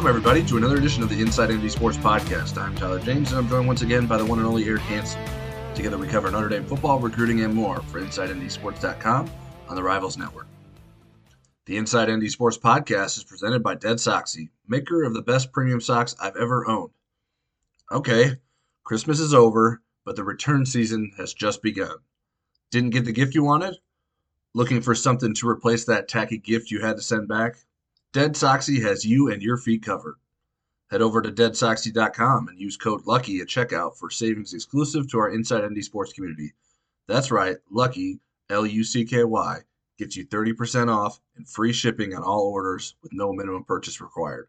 Welcome, everybody, to another edition of the Inside ND Sports Podcast. I'm Tyler James, and I'm joined once again by the one and only Eric Hansen. Together, we cover Notre Dame football, recruiting, and more for InsideNDSports.com on the Rivals Network. The Inside ND Sports Podcast is presented by Dead Soxy, maker of the best premium socks I've ever owned. Okay, Christmas is over, but the return season has just begun. Didn't get the gift you wanted? Looking for something to replace that tacky gift you had to send back? Dead Soxy has you and your feet covered. Head over to deadsoxy.com and use code LUCKY at checkout for savings exclusive to our Inside ND Sports community. That's right, Lucky, L U C K Y, gets you 30% off and free shipping on all orders with no minimum purchase required.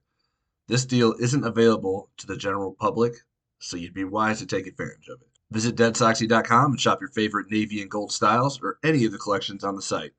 This deal isn't available to the general public, so you'd be wise to take advantage of it. Visit deadsoxy.com and shop your favorite navy and gold styles or any of the collections on the site.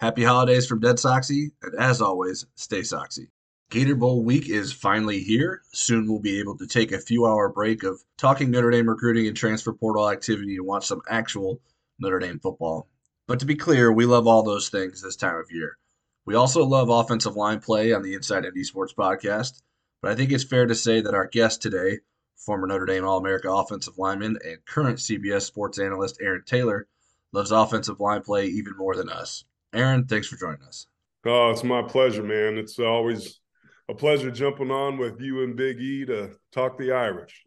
Happy holidays from Dead Soxy, and as always, stay Soxy. Gator Bowl week is finally here. Soon we'll be able to take a few hour break of talking Notre Dame recruiting and transfer portal activity and watch some actual Notre Dame football. But to be clear, we love all those things this time of year. We also love offensive line play on the Inside ND Sports podcast, but I think it's fair to say that our guest today, former Notre Dame All America offensive lineman and current CBS sports analyst Aaron Taylor, loves offensive line play even more than us. Aaron, thanks for joining us. Oh, it's my pleasure, man. It's always a pleasure jumping on with you and Big E to talk the Irish.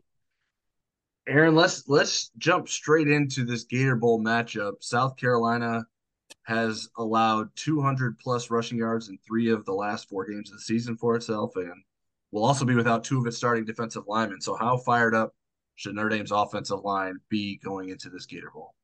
Aaron, let's let's jump straight into this Gator Bowl matchup. South Carolina has allowed 200 plus rushing yards in three of the last four games of the season for itself, and will also be without two of its starting defensive linemen. So, how fired up should Notre Dame's offensive line be going into this Gator Bowl?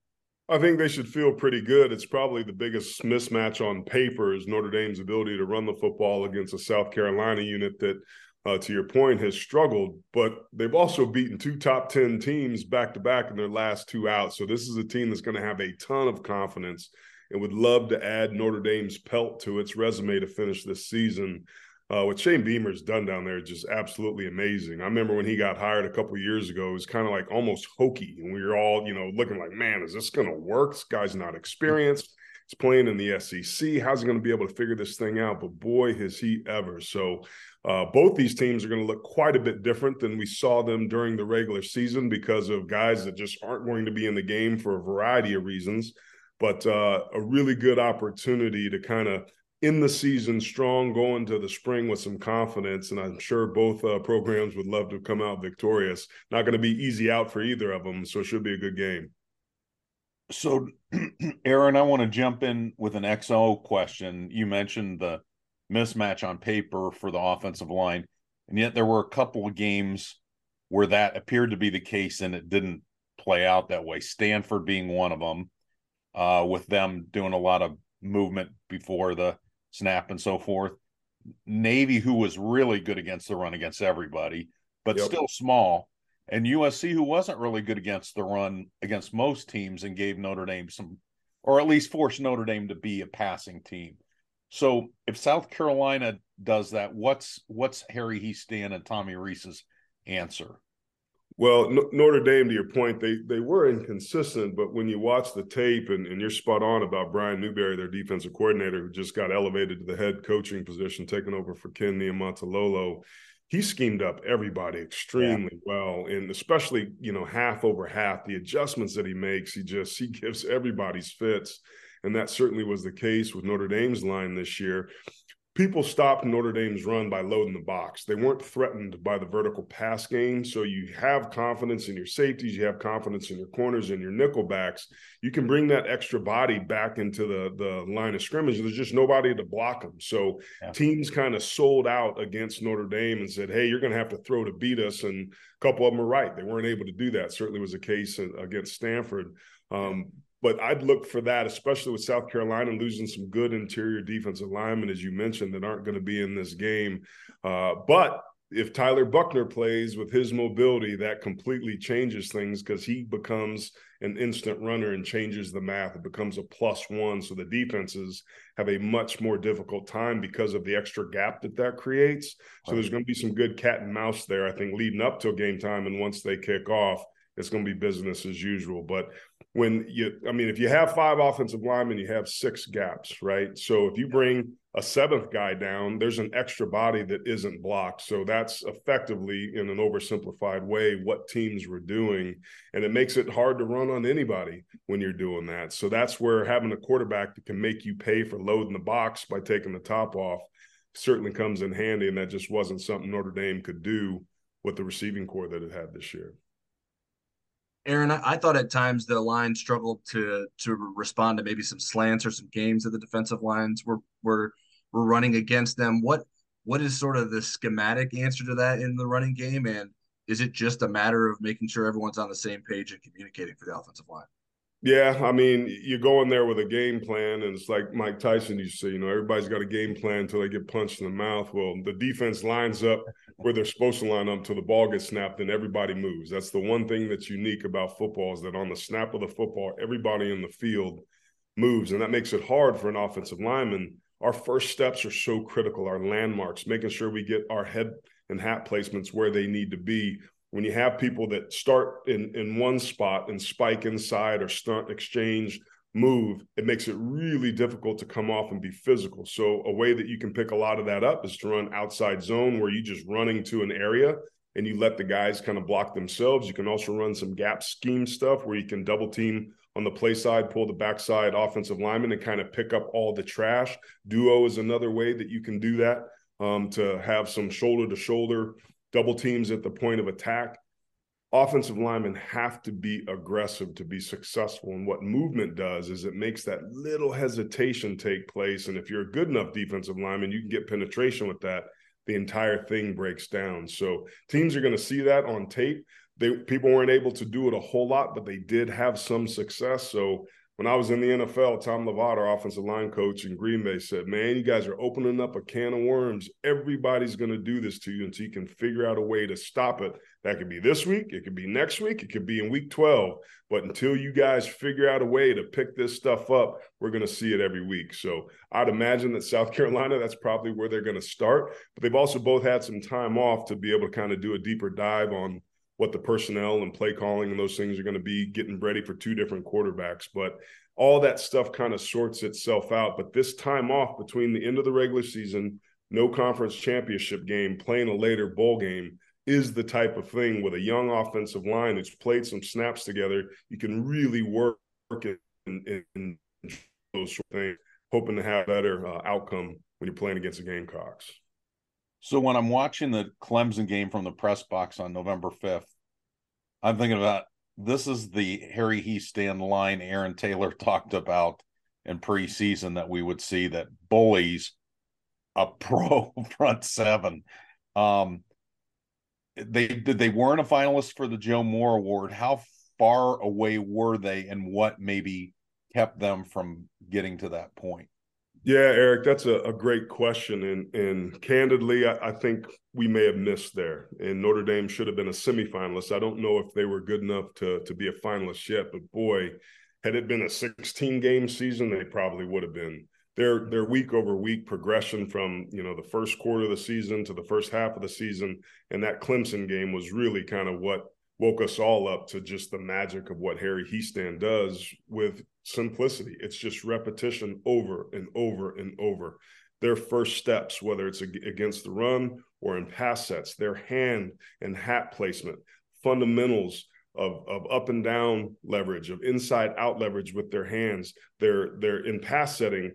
I think they should feel pretty good. It's probably the biggest mismatch on paper is Notre Dame's ability to run the football against a South Carolina unit that, uh, to your point, has struggled. But they've also beaten two top 10 teams back to back in their last two outs. So this is a team that's going to have a ton of confidence and would love to add Notre Dame's pelt to its resume to finish this season uh, what Shane Beamer's done down there is just absolutely amazing. I remember when he got hired a couple years ago, it was kind of like almost hokey, and we were all, you know, looking like, man, is this going to work? This guy's not experienced. He's playing in the SEC. How's he going to be able to figure this thing out? But boy, has he ever! So uh, both these teams are going to look quite a bit different than we saw them during the regular season because of guys that just aren't going to be in the game for a variety of reasons. But uh, a really good opportunity to kind of in the season strong, going to the spring with some confidence. And I'm sure both uh, programs would love to come out victorious. Not going to be easy out for either of them. So it should be a good game. So, Aaron, I want to jump in with an XO question. You mentioned the mismatch on paper for the offensive line, and yet there were a couple of games where that appeared to be the case and it didn't play out that way. Stanford being one of them, uh, with them doing a lot of movement before the snap and so forth. Navy, who was really good against the run against everybody, but yep. still small. And USC, who wasn't really good against the run against most teams and gave Notre Dame some, or at least forced Notre Dame to be a passing team. So if South Carolina does that, what's what's Harry Hiestand and Tommy Rees's answer? Well, Notre Dame, to your point, they they were inconsistent, but when you watch the tape, and, and you're spot on about Brian Newberry, their defensive coordinator, who just got elevated to the head coaching position, taking over for Ken Niumatalolo, he schemed up everybody extremely yeah. well, and especially you know half over half, the adjustments that he makes, he just he gives everybody's fits, and that certainly was the case with Notre Dame's line this year people stopped Notre Dame's run by loading the box. They weren't threatened by the vertical pass game. So you have confidence in your safeties, you have confidence in your corners and your nickelbacks. You can bring that extra body back into the, the line of scrimmage. There's just nobody to block them. So yeah. teams kind of sold out against Notre Dame and said, hey, you're going to have to throw to beat us. And a couple of them are right. They weren't able to do that. Certainly was the case against Stanford. Um, but I'd look for that, especially with South Carolina losing some good interior defensive linemen, as you mentioned, that aren't going to be in this game. Uh, but if Tyler Buchner plays with his mobility, that completely changes things because he becomes an instant runner and changes the math. It becomes a plus one. So the defenses have a much more difficult time because of the extra gap that that creates. So there's going to be some good cat and mouse there, I think, leading up till game time. And once they kick off, it's going to be business as usual. But when you, I mean, if you have five offensive linemen, you have six gaps, right? So if you bring a seventh guy down, there's an extra body that isn't blocked. So that's effectively, in an oversimplified way, what teams were doing. And it makes it hard to run on anybody when you're doing that. So that's where having a quarterback that can make you pay for loading the box by taking the top off certainly comes in handy. And that just wasn't something Notre Dame could do with the receiving core that it had this year. Aaron, I, thought at times the line struggled to to respond to maybe some slants or some games that the defensive lines were were were running against them. What what is sort of the schematic answer to that in the running game, and is it just a matter of making sure everyone's on the same page and communicating for the offensive line? Yeah, I mean, you go in there with a game plan, and it's like Mike Tyson used to say, you know, everybody's got a game plan until they get punched in the mouth. Well, the defense lines up where they're supposed to line up until the ball gets snapped and everybody moves. That's the one thing that's unique about football is that on the snap of the football, everybody in the field moves, and that makes it hard for an offensive lineman. Our first steps are so critical, our landmarks, making sure we get our head and hat placements where they need to be when you have people that start in in one spot and spike inside or stunt exchange move it makes it really difficult to come off and be physical. So a way that you can pick a lot of that up is to run outside zone where you just running to an area and you let the guys kind of block themselves. You can also run some gap scheme stuff where you can double team on the play side pull the backside offensive lineman and kind of pick up all the trash. Duo is another way that you can do that um, to have some shoulder to shoulder double teams at the point of attack. Offensive linemen have to be aggressive to be successful. And what movement does is it makes that little hesitation take place. And if you're a good enough defensive lineman, you can get penetration with that. The entire thing breaks down. So teams are going to see that on tape. They people weren't able to do it a whole lot, but they did have some success. So when I was in the NFL, Tom our offensive line coach in Green Bay, said, Man, you guys are opening up a can of worms. Everybody's going to do this to you until you can figure out a way to stop it. That could be this week, it could be next week, it could be in week 12. But until you guys figure out a way to pick this stuff up, we're going to see it every week. So I'd imagine that South Carolina, that's probably where they're going to start. But they've also both had some time off to be able to kind of do a deeper dive on what the personnel and play calling and those things are going to be getting ready for two different quarterbacks. But all that stuff kind of sorts itself out. But this time off between the end of the regular season, no conference championship game, playing a later bowl game is the type of thing with a young offensive line that's played some snaps together. You can really work in, in, those sort of things, hoping to have better uh, outcome when you're playing against the Gamecocks. So when I'm watching the Clemson game from the press box on November 5th, I'm thinking about this is the Harry Hiestand line Aaron Taylor talked about in preseason that we would see that bullies a pro front seven. Um, they they weren't a finalist for the Joe Moore Award. How far away were they, and what maybe kept them from getting to that point? Yeah, Eric, that's a, a great question. And and candidly, I, I, think we may have missed there. And Notre Dame should have been a semifinalist. I don't know if they were good enough to to be a finalist yet, but boy, had it been a 16 game season, they probably would have been. Their their week over week progression from you know the first quarter of the season to the first half of the season, and that Clemson game was really kind of what woke us all up to just the magic of what Harry Hiestand does with simplicity. It's just repetition over and over and over. Their first steps, whether it's against the run or in pass sets, their hand and hat placement, fundamentals of, of up and down leverage, of inside out leverage with their hands. They're they're in pass setting.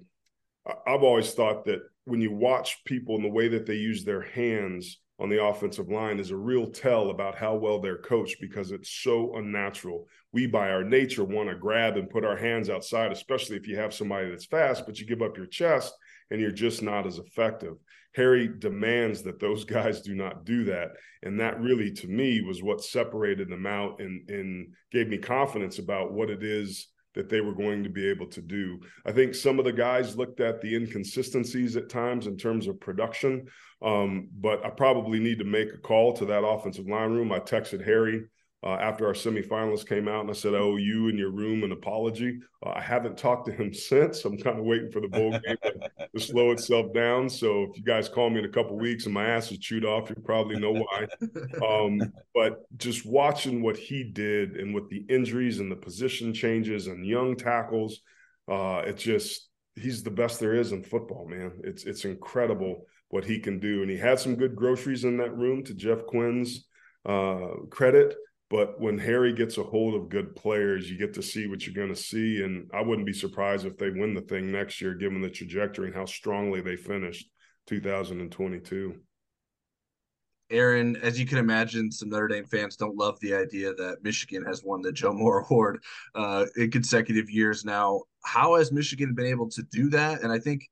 I've always thought that when you watch people in the way that they use their hands, on the offensive line is a real tell about how well they're coached because it's so unnatural. We, by our nature, want to grab and put our hands outside, especially if you have somebody that's fast, but you give up your chest and you're just not as effective. Harry demands that those guys do not do that. And that really, to me, was what separated them out and, and gave me confidence about what it is that they were going to be able to do. I think some of the guys looked at the inconsistencies at times in terms of production, um, but I probably need to make a call to that offensive line room. I texted Harry uh, after our semifinalists came out, and I said, "I owe you in your room an apology." Uh, I haven't talked to him since. I'm kind of waiting for the bowl game to, to, slow itself down. So if you guys call me in a couple weeks and my ass is chewed off, you probably know why. Um, but just watching what he did, and with the injuries and the position changes and young tackles, uh, it's just he's the best there is in football, man. It's it's incredible what he can do, and he had some good groceries in that room. To Jeff Quinn's uh, credit but when Harry gets a hold of good players, you get to see what you're going to see. And I wouldn't be surprised if they win the thing next year, given the trajectory and how strongly they finished 2022. Aaron, as you can imagine, some Notre Dame fans don't love the idea that Michigan has won the Joe Moore Award uh, in consecutive years now. How has Michigan been able to do that? And I think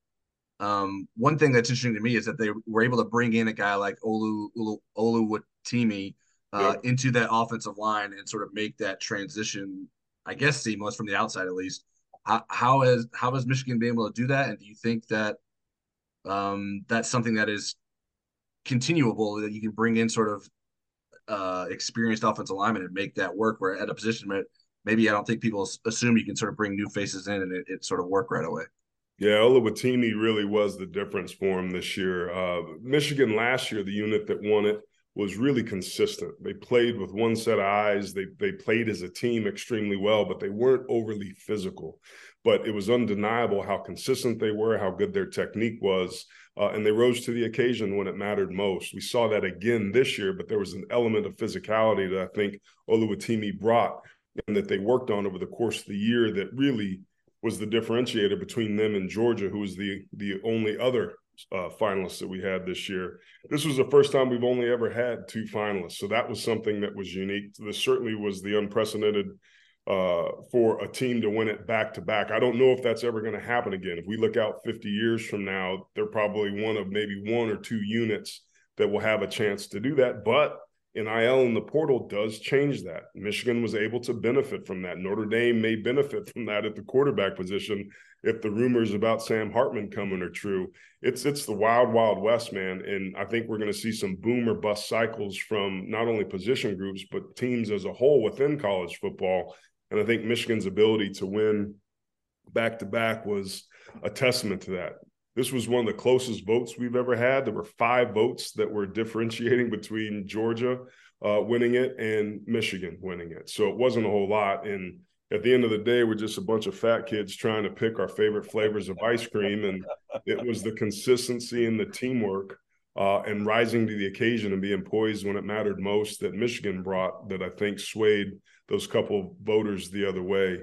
um, one thing that's interesting to me is that they were able to bring in a guy like Olu Olu Oluwatimi, uh, yep. into that offensive line and sort of make that transition, I guess, seamless from the outside at least. How, how has how has Michigan been able to do that? And do you think that um, that's something that is continuable that you can bring in sort of uh, experienced offensive linemen and make that work? Where at a position that maybe I don't think people assume you can sort of bring new faces in and it, it sort of work right away. Yeah, Oluwatimi really was the difference for him this year. Uh, Michigan last year, the unit that won it was really consistent. They played with one set of eyes. They they played as a team extremely well, but they weren't overly physical. But it was undeniable how consistent they were, how good their technique was, uh, and they rose to the occasion when it mattered most. We saw that again this year, but there was an element of physicality that I think Oluwatimi brought and that they worked on over the course of the year that really was the differentiator between them and Georgia, who was the the only other uh, finalists that we had this year. This was the first time we've only ever had two finalists, so that was something that was unique. This certainly was the unprecedented uh, for a team to win it back to back. I don't know if that's ever going to happen again. If we look out 50 years from now, they're probably one of maybe one or two units that will have a chance to do that. But NIL and the portal does change that. Michigan was able to benefit from that. Notre Dame may benefit from that at the quarterback position if the rumors about Sam Hartman coming are true. It's it's the wild, wild west, man. And I think we're going to see some boom or bust cycles from not only position groups, but teams as a whole within college football. And I think Michigan's ability to win back to back was a testament to that. This was one of the closest votes we've ever had. There were five votes that were differentiating between Georgia uh, winning it and Michigan winning it. So it wasn't a whole lot. And at the end of the day, we're just a bunch of fat kids trying to pick our favorite flavors of ice cream. And it was the consistency and the teamwork uh, and rising to the occasion and being poised when it mattered most that Michigan brought that I think swayed those couple voters the other way.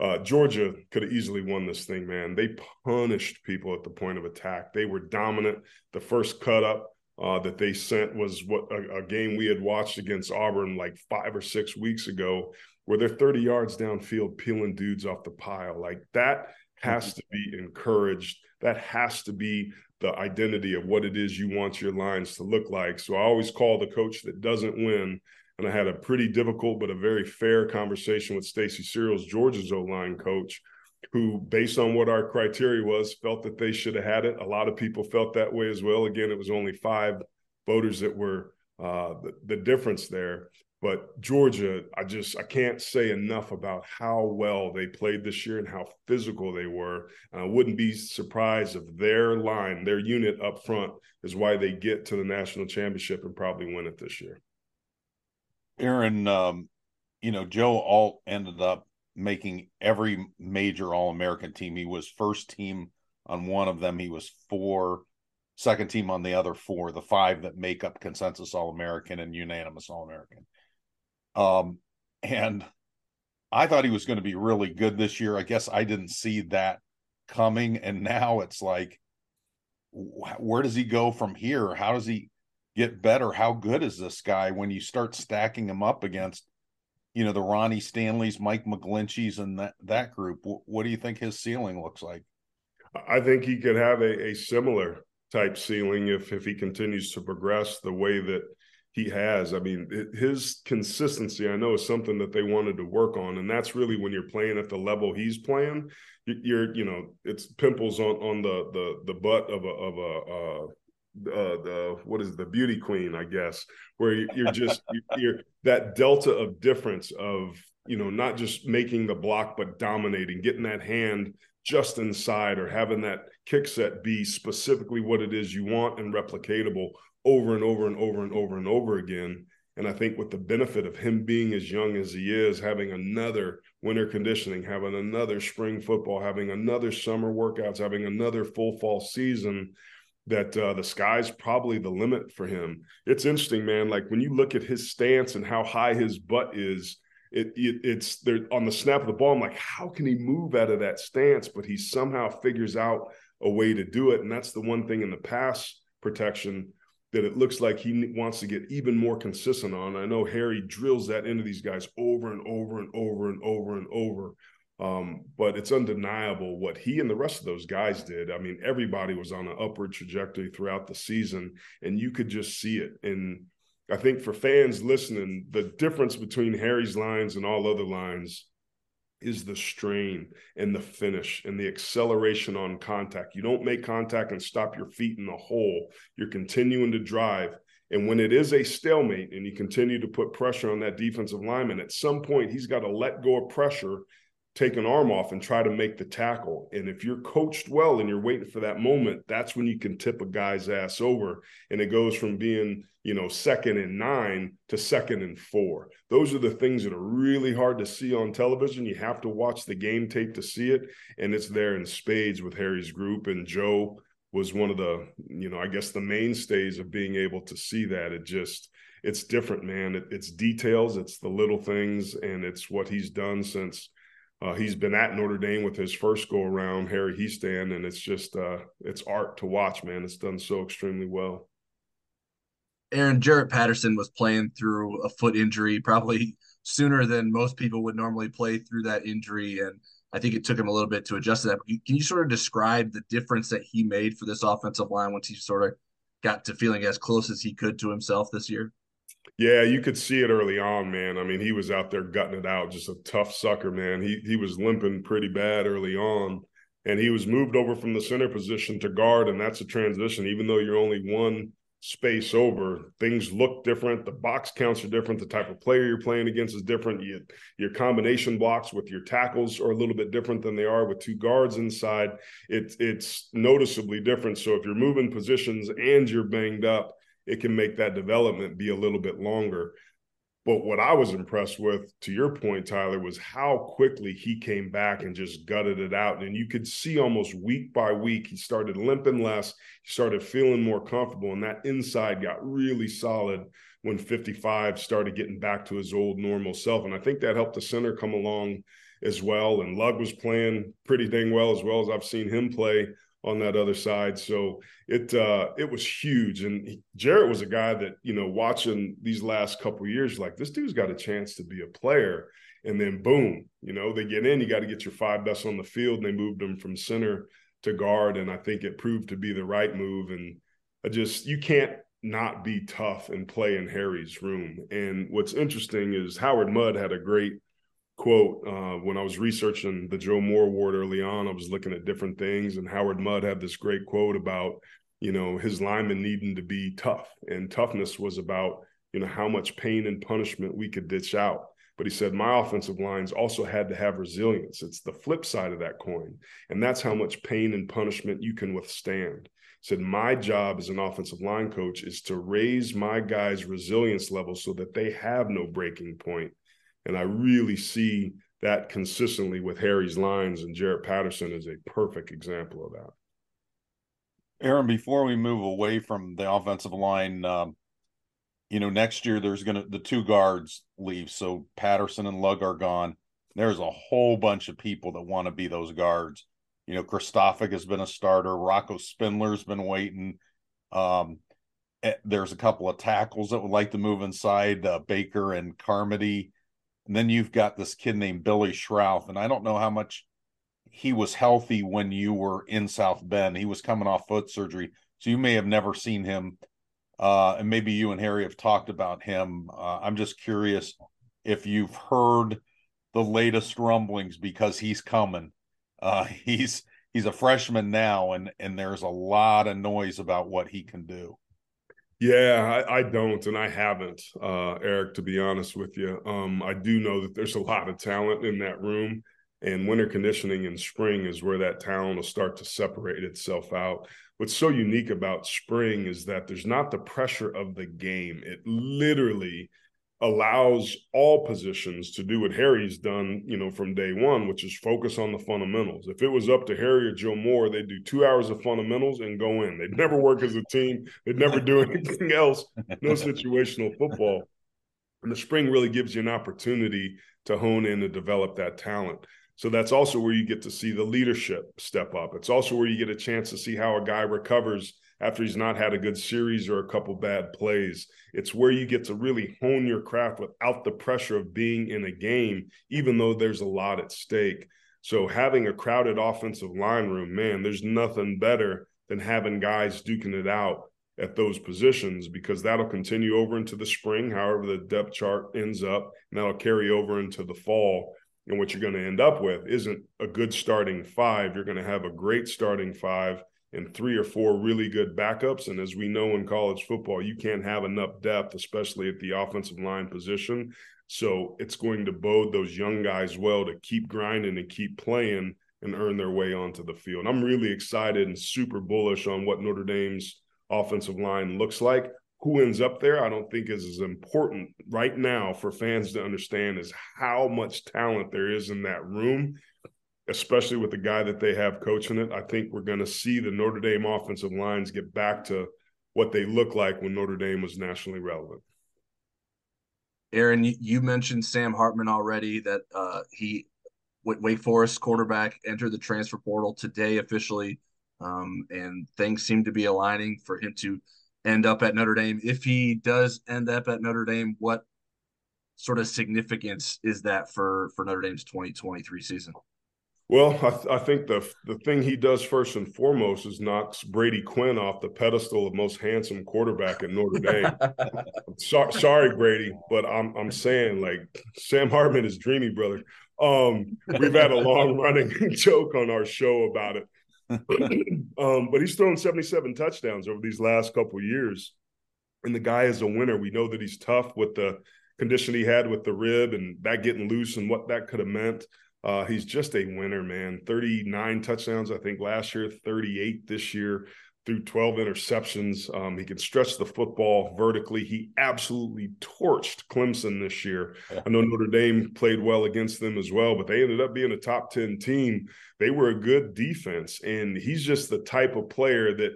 Uh, Georgia could have easily won this thing, man. They punished people at the point of attack. They were dominant. The first cut up uh, that they sent was what a, a, game we had watched against Auburn like five or six weeks ago, where they're 30 yards downfield peeling dudes off the pile. Like that has to be encouraged. That has to be the identity of what it is you want your lines to look like. So I always call the coach that doesn't win and I had a pretty difficult but a very fair conversation with Stacy Searels, Georgia's O line coach, who, based on what our criteria was, felt that they should have had it. A lot of people felt that way as well. Again, it was only five voters that were uh, the, the difference there. But Georgia, I just I can't say enough about how well they played this year and how physical they were. And I wouldn't be surprised if their line, their unit up front, is why they get to the national championship and probably win it this year. Aaron, um, you know, Joe Alt ended up making every major All American team. He was first team on one of them. He was four, second team on the other four, the five that make up consensus All American and unanimous All American. Um, and I thought he was going to be really good this year. I guess I didn't see that coming. And now it's like, where does he go from here? How does he get better. How good is this guy when you start stacking him up against, you know, the Ronnie Stanleys, Mike McGlinchey's, and that that group? What do you think his ceiling looks like? I think he could have a, a similar type ceiling if if he continues to progress the way that he has. I mean, his consistency, I know, is something that they wanted to work on, and that's really when you're playing at the level he's playing. You're, you know, it's pimples on on the the the butt of a of a uh, uh, the what is it, the beauty queen, I guess, where you're just you're that delta of difference of you know not just making the block but dominating, getting that hand just inside or having that kick set be specifically what it is you want and replicatable over and over and over and over and over again. And I think with the benefit of him being as young as he is, having another winter conditioning, having another spring football, having another summer workouts, having another full fall season, that uh, the sky's probably the limit for him. It's interesting, man. Like when you look at his stance and how high his butt is, it, it it's there on the snap of the ball. I'm like, how can he move out of that stance? But he somehow figures out a way to do it, and that's the one thing in the pass protection that it looks like he wants to get even more consistent on. I know Harry drills that into these guys over and over and over and over and over. Um, but it's undeniable what he and the rest of those guys did. I mean, everybody was on an upward trajectory throughout the season, and you could just see it. And I think for fans listening, the difference between Harry's lines and all other lines is the strain and the finish and the acceleration on contact. You don't make contact and stop your feet in the hole. You're continuing to drive. And when it is a stalemate and you continue to put pressure on that defensive lineman, at some point he's got to let go of pressure take an arm off and try to make the tackle. And if you're coached well and you're waiting for that moment, that's when you can tip a guy's ass over. And it goes from being, you know, second and nine to second and four. Those are the things that are really hard to see on television. You have to watch the game tape to see it. And it's there in spades with Harry's group. And Joe was one of the, you know, I guess the mainstays of being able to see that. It just, it's different, man. It, it's details, it's the little things, and it's what he's done since uh, he's been at Notre Dame with his first go around, Harry Hiestand, and it's just uh, it's art to watch, man. It's done so extremely well. Aaron Jarrett Patterson was playing through a foot injury probably sooner than most people would normally play through that injury, and I think it took him a little bit to adjust to that. Can you sort of describe the difference that he made for this offensive line once he sort of got to feeling as close as he could to himself this year? Yeah, you could see it early on, man. I mean, he was out there gutting it out, just a tough sucker, man. He he was limping pretty bad early on, and he was moved over from the center position to guard, and that's a transition. Even though you're only one space over, things look different. The box counts are different. The type of player you're playing against is different. You, your combination blocks with your tackles are a little bit different than they are with two guards inside. It's it's noticeably different. So if you're moving positions and you're banged up it can make that development be a little bit longer. But what I was impressed with, to your point, Tyler, was how quickly he came back and just gutted it out. And you could see almost week by week, he started limping less, he started feeling more comfortable, and that inside got really solid when 55 started getting back to his old normal self. And I think that helped the center come along as well. And Lugg was playing pretty dang well as well as I've seen him play on that other side. So it uh, it was huge. And Jarrett was a guy that you know watching these last couple years, like this dude's got a chance to be a player. And then boom, you know they get in. You got to get your five best on the field, and they moved him from center to guard. And I think it proved to be the right move. And I just you can't not be tough and play in Harry's room. And what's interesting is Howard Mudd had a great quote uh, when I was researching the Joe Moore Award early on. I was looking at different things, and Howard Mudd had this great quote about you know his linemen needing to be tough, and toughness was about you know how much pain and punishment we could ditch out. But he said my offensive lines also had to have resilience. It's the flip side of that coin, and that's how much pain and punishment you can withstand. Said my job as an offensive line coach is to raise my guys' resilience level so that they have no breaking point and I really see that consistently with Harry's lines, and Jarrett Patterson is a perfect example of that. Aaron, before we move away from the offensive line, um, you know, next year there's going to the two guards leave, so Patterson and Lugg are gone. There's a whole bunch of people that want to be those guards. You know, Kristofic has been a starter. Rocco Spindler's been waiting. Um, eh, there's a couple of tackles that would like to move inside uh, Baker and Carmody. And then you've got this kid named Billy Schrauth, and I don't know how much he was healthy when you were in South Bend. He was coming off foot surgery, so you may have never seen him. Uh, and maybe you and Harry have talked about him. Uh, I'm just curious if you've heard the latest rumblings because he's coming. Uh, he's he's a freshman now, and and there's a lot of noise about what he can do. Yeah, I, I, don't, and I haven't, uh, Eric. To be honest with you, um, I do know that there's a lot of talent in that room, and winter conditioning in spring is where that talent will start to separate itself out. What's so unique about spring is that there's not the pressure of the game. It literally allows all positions to do what Harry's done, you know, from day one, which is focus on the fundamentals. If it was up to Harry or Joe Moore, they'd do two hours of fundamentals and go in. They'd never work as a team. They'd never do anything else. No situational football. And the spring really gives you an opportunity to hone in and develop that talent. So that's also where you get to see the leadership step up. It's also where you get a chance to see how a guy recovers after he's not had a good series or a couple bad plays. It's where you get to really hone your craft without the pressure of being in a game, even though there's a lot at stake. So having a crowded offensive line room, man, there's nothing better than having guys duking it out at those positions because that'll continue over into the spring, however the depth chart ends up, and that'll carry over into the fall. And what you're going to end up with isn't a good starting five. You're going to have a great starting five and three or four really good backups. And as we know in college football, you can't have enough depth, especially at the offensive line position. So it's going to bode those young guys well to keep grinding and keep playing and earn their way onto the field. I'm really excited and super bullish on what Notre Dame's offensive line looks like. Who ends up there, I don't think is as important right now for fans to understand is how much talent there is in that room especially with the guy that they have coaching it. I think we're going to see the Notre Dame offensive lines get back to what they look like when Notre Dame was nationally relevant. Aaron, you mentioned Sam Hartman already that uh, he, Wake Forest quarterback, entered the transfer portal today officially, um, and things seem to be aligning for him to end up at Notre Dame. If he does end up at Notre Dame, what sort of significance is that for for Notre Dame's 2023 season? Well, I, th- I, think the the thing he does first and foremost is knocks Brady Quinn off the pedestal of most handsome quarterback in Notre Dame. so, sorry, Brady, but I'm I'm saying like Sam Hartman is dreamy, brother. Um, we've had a long running joke on our show about it, um, but he's thrown 77 touchdowns over these last couple years, and the guy is a winner. We know that he's tough with the condition he had with the rib and that getting loose and what that could have meant. Uh, he's just a winner, man. 39 touchdowns, I think, last year, 38 this year, through 12 interceptions. Um, he can stretch the football vertically. He absolutely torched Clemson this year. I know Notre Dame played well against them as well, but they ended up being a top 10 team. They were a good defense. And he's just the type of player that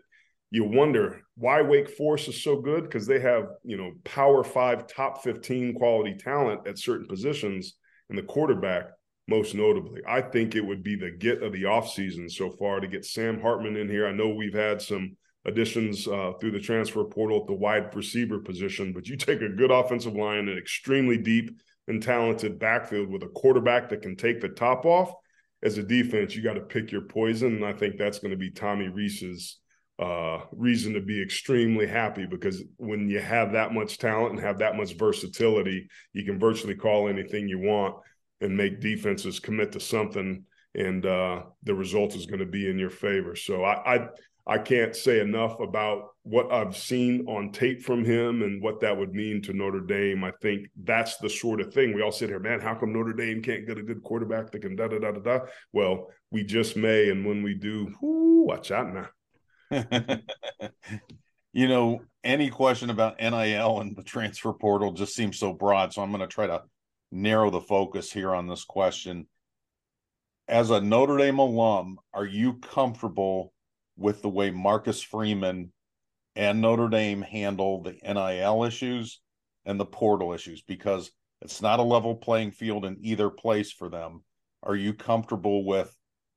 you wonder why Wake Forest is so good because they have, you know, power five, top 15 quality talent at certain positions. And the quarterback most notably. I think it would be the get of the offseason so far to get Sam Hartman in here. I know we've had some additions uh, through the transfer portal at the wide receiver position, but you take a good offensive line, an extremely deep and talented backfield with a quarterback that can take the top off. As a defense, you got to pick your poison, and I think that's going to be Tommy Rees's uh, reason to be extremely happy because when you have that much talent and have that much versatility, you can virtually call anything you want and make defenses commit to something, and uh, the result is going to be in your favor. So I, I I can't say enough about what I've seen on tape from him and what that would mean to Notre Dame. I think that's the sort of thing we all sit here, man. How come Notre Dame can't get a good quarterback that can da da da da da? Well, we just may, and when we do, whoo, watch out now. you know, any question about NIL and the transfer portal just seems so broad. So I'm going to try to narrow the focus here on this question. As a Notre Dame alum, are you comfortable with the way Marcus Freeman and Notre Dame handle the NIL issues and the portal issues? Because it's not a level playing field in either place for them. Are you comfortable with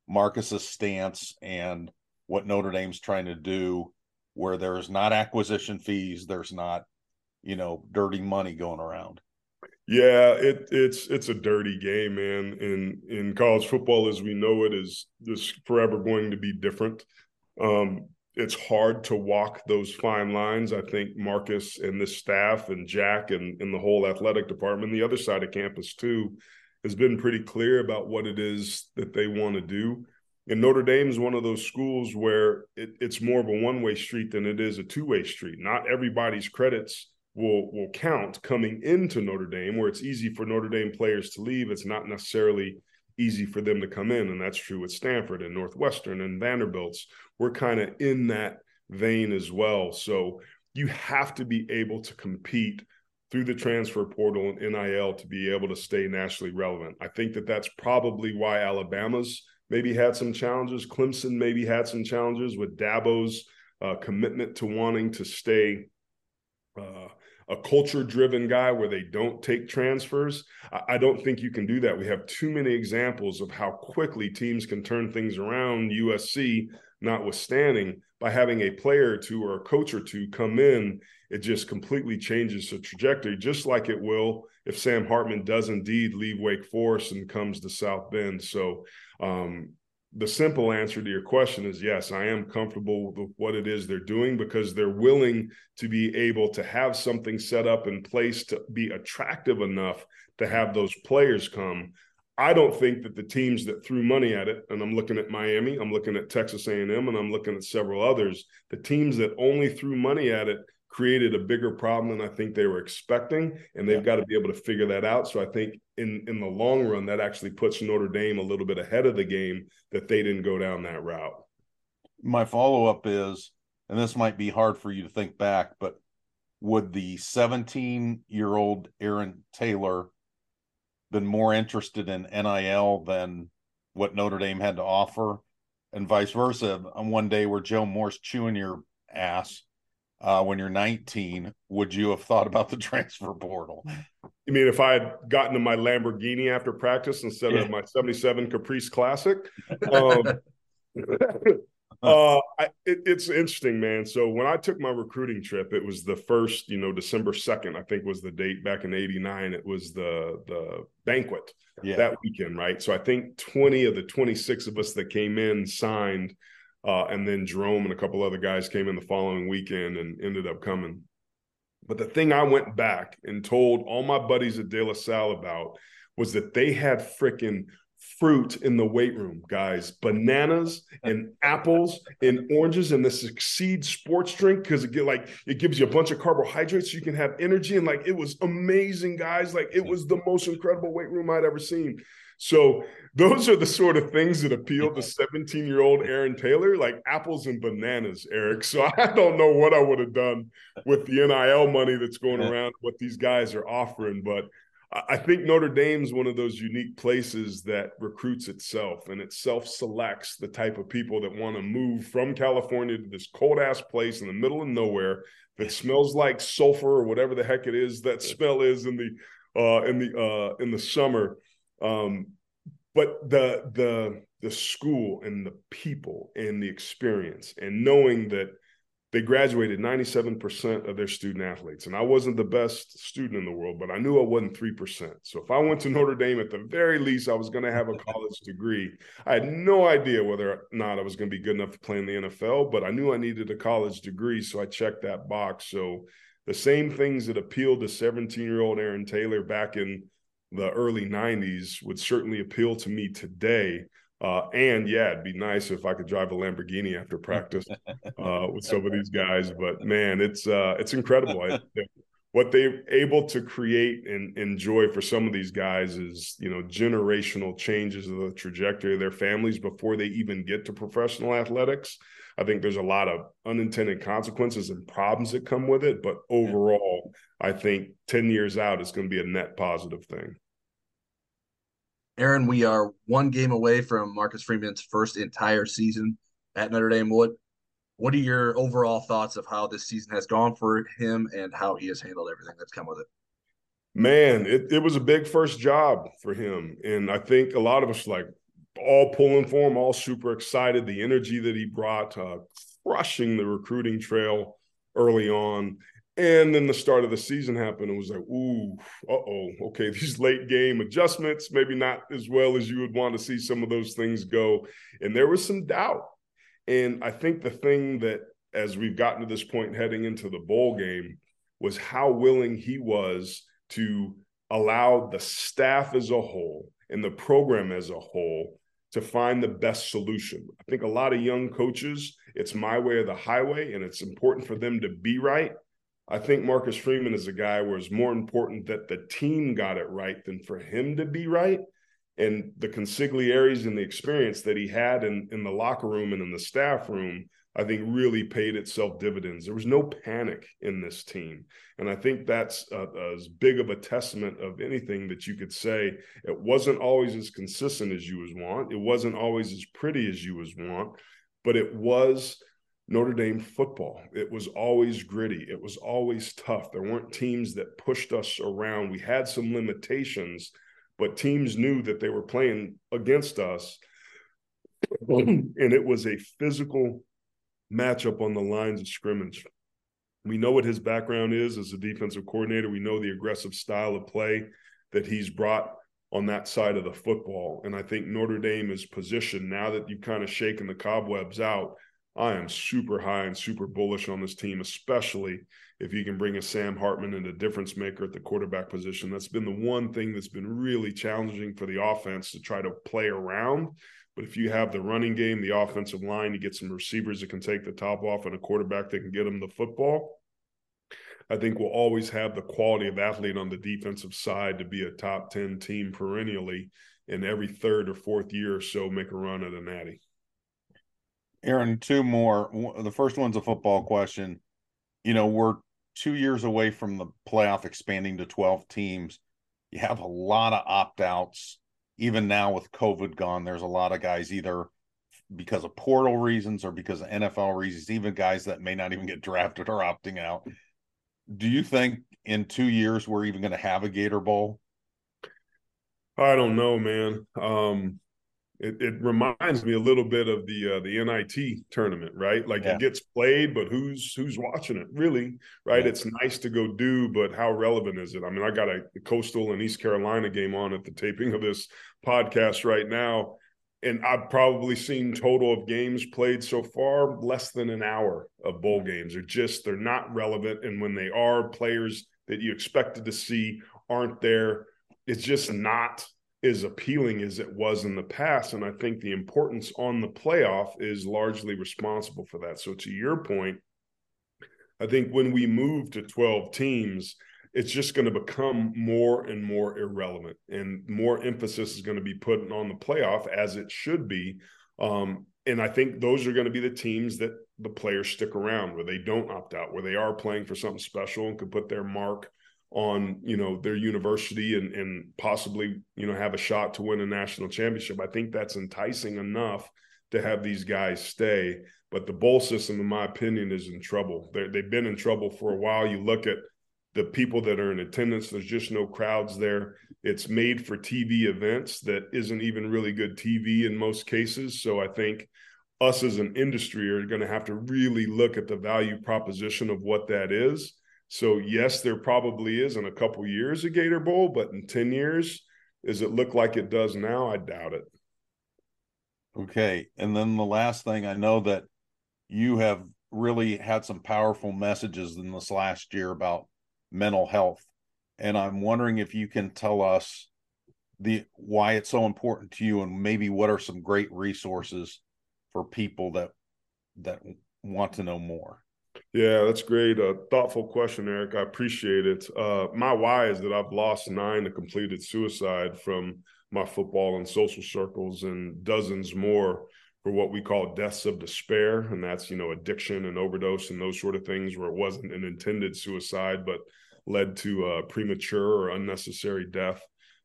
Marcus's stance and what Notre Dame's trying to do, where there's not acquisition fees, there's not, you know, dirty money going around? Yeah, it, it's it's a dirty game, man. In in college football, as we know it, is is forever going to be different. Um, it's hard to walk those fine lines. I think Marcus and this staff and Jack and, and the whole athletic department, the other side of campus too, has been pretty clear about what it is that they want to do. And Notre Dame is one of those schools where it, it's more of a one way street than it is a two way street. Not everybody's credits will will count coming into Notre Dame, where it's easy for Notre Dame players to leave. It's not necessarily easy for them to come in, and that's true with Stanford and Northwestern and Vanderbilt's. We're kind of in that vein as well. So you have to be able to compete through the transfer portal and NIL to be able to stay nationally relevant. I think that that's probably why Alabama's maybe had some challenges. Clemson maybe had some challenges with Dabo's uh, commitment to wanting to stay uh, a culture driven guy where they don't take transfers. I, I, don't think you can do that. We have too many examples of how quickly teams can turn things around, USC notwithstanding, by having a player or two or a coach or two come in. It just completely changes the trajectory, just like it will if Sam Hartman does indeed leave Wake Forest and comes to South Bend. So, um, the simple answer to your question is yes, I am comfortable with what it is they're doing because they're willing to be able to have something set up in place to be attractive enough to have those players come. I don't think that the teams that threw money at it, and I'm looking at Miami, I'm looking at Texas A&M, and I'm looking at several others. The teams that only threw money at it created a bigger problem than I think they were expecting, and they've got to be able to figure that out. So I think in in the long run, that actually puts Notre Dame a little bit ahead of the game that they didn't go down that route. My follow up is, and this might be hard for you to think back, but would the 17 year old Aaron Taylor been more interested in NIL than what Notre Dame had to offer, and vice versa? On one day where Joe Moore's chewing your ass uh, when you're 19, would you have thought about the transfer portal? You mean if I had gotten to my Lamborghini after practice instead yeah. of my 77 Caprice Classic? Um, uh, I, it, it's interesting, man. So when I took my recruiting trip, it was the first, you know, December 2nd, I think was the date back in 89. It was the, the banquet yeah. that weekend, right? So I think 20 of the 26 of us that came in signed – uh, and then Jerome and a couple other guys came in the following weekend and ended up coming. But the thing I went back and told all my buddies at De La Salle about was that they had freaking fruit in the weight room, guys. Bananas and apples and oranges and the Succeed sports drink because it get like it gives you a bunch of carbohydrates so you can have energy. And like it was amazing, guys. Like it was the most incredible weight room I'd ever seen. So those are the sort of things that appeal to 17 year old Aaron Taylor, like apples and bananas, Eric. So I don't know what I would have done with the NIL money that's going around, what these guys are offering. But I think Notre Dame's one of those unique places that recruits itself and it self selects the type of people that want to move from California to this cold ass place in the middle of nowhere that smells like sulfur or whatever the heck it is that smell is in the uh, in the uh, in the summer um, but the the the school and the people and the experience and knowing that they graduated 97% of their student athletes. And i wasn't the best student in the world but i knew i wasn't 3% so if i went to notre dame at the very least i was going to have a college degree. I had no idea whether or not i was going to be good enough to play in the nfl but i knew i needed a college degree so i checked that box. So the same things that appealed to 17 year old aaron taylor back in the early 90s would certainly appeal to me today. Uh, and yeah, it'd be nice if I could drive a Lamborghini after practice uh, with some of these guys. But man, it's uh, it's incredible. I, what they're able to create and enjoy for some of these guys is you know generational changes of the trajectory of their families before they even get to professional athletics. I think there's a lot of unintended consequences and problems that come with it, but overall, I think 10 years out is going to be a net positive thing. Aaron, we are one game away from Marcus Freeman's first entire season at Notre Dame. What what are your overall thoughts of how this season has gone for him and how he has handled everything that's come with it? Man, it, it was a big first job for him. And I think a lot of us like all pulling for him, all super excited. The energy that he brought, uh, crushing the recruiting trail early on. And then the start of the season happened. It was like, ooh, uh oh, okay, these late game adjustments, maybe not as well as you would want to see some of those things go. And there was some doubt. And I think the thing that, as we've gotten to this point heading into the bowl game, was how willing he was to allow the staff as a whole and the program as a whole to find the best solution. I think a lot of young coaches, it's my way or the highway, and it's important for them to be right. I think Marcus Freeman is a guy where it's more important that the team got it right than for him to be right. And the consigliaries and the experience that he had in, in the locker room and in the staff room I think really paid itself dividends. There was no panic in this team. And I think that's as big of a testament of anything that you could say. It wasn't always as consistent as you was want. It wasn't always as pretty as you was want, but it was Notre Dame football. It was always gritty. It was always tough. There weren't teams that pushed us around. We had some limitations, but teams knew that they were playing against us. and it was a physical matchup on the lines of scrimmage. We know what his background is as a defensive coordinator. We know the aggressive style of play that he's brought on that side of the football. And I think Notre Dame is positioned now that you've kind of shaken the cobwebs out. I am super high and super bullish on this team, especially if you can bring a Sam Hartman and a difference maker at the quarterback position. That's been the one thing that's been really challenging for the offense to try to play around but if you have the running game, the offensive line, you get some receivers that can take the top off and a quarterback that can get them the football. I think we'll always have the quality of athlete on the defensive side to be a top 10 team perennially in every third or fourth year or so make a run at a natty. Aaron, two more. The first one's a football question. You know, we're two years away from the playoff expanding to 12 teams. You have a lot of opt outs even now with COVID gone, there's a lot of guys either because of portal reasons or because of NFL reasons, even guys that may not even get drafted are opting out. Do you think in two years we're even going to have a Gator Bowl? I don't know, man. Um, it, it reminds me a little bit of the uh, the NIT tournament, right? Like yeah. it gets played, but who's who's watching it? Really, right? Yeah. It's nice to go do, but how relevant is it? I mean, I got a Coastal and East Carolina game on at the taping of this podcast right now, and I've probably seen total of games played so far less than an hour of bowl games. They're just they're not relevant, and when they are, players that you expected to see aren't there. It's just not as appealing as it was in the past. And I think the importance on the playoff is largely responsible for that. So, to your point, I think when we move to 12 teams, it's just going to become more and more irrelevant, and more emphasis is going to be put on the playoff as it should be. Um, and I think those are going to be the teams that the players stick around, where they don't opt out, where they are playing for something special and could put their mark on you know their university and and possibly you know have a shot to win a national championship. I think that's enticing enough to have these guys stay. But the bowl system, in my opinion, is in trouble. they they've been in trouble for a while. You look at the people that are in attendance. There's just no crowds there. It's made for TV events that isn't even really good TV in most cases. So I think us as an industry are going to have to really look at the value proposition of what that is so yes, there probably is in a couple years a Gator Bowl, but in 10 years, does it look like it does now? I doubt it. Okay. And then the last thing I know that you have really had some powerful messages in this last year about mental health. And I'm wondering if you can tell us the why it's so important to you and maybe what are some great resources for people that that want to know more. Yeah, that's great. A thoughtful question, Eric. I appreciate it. Uh, my why is that I've lost nine to completed suicide from my football and social circles, and dozens more for what we call deaths of despair, and that's you know addiction and overdose and those sort of things, where it wasn't an intended suicide but led to a premature or unnecessary death,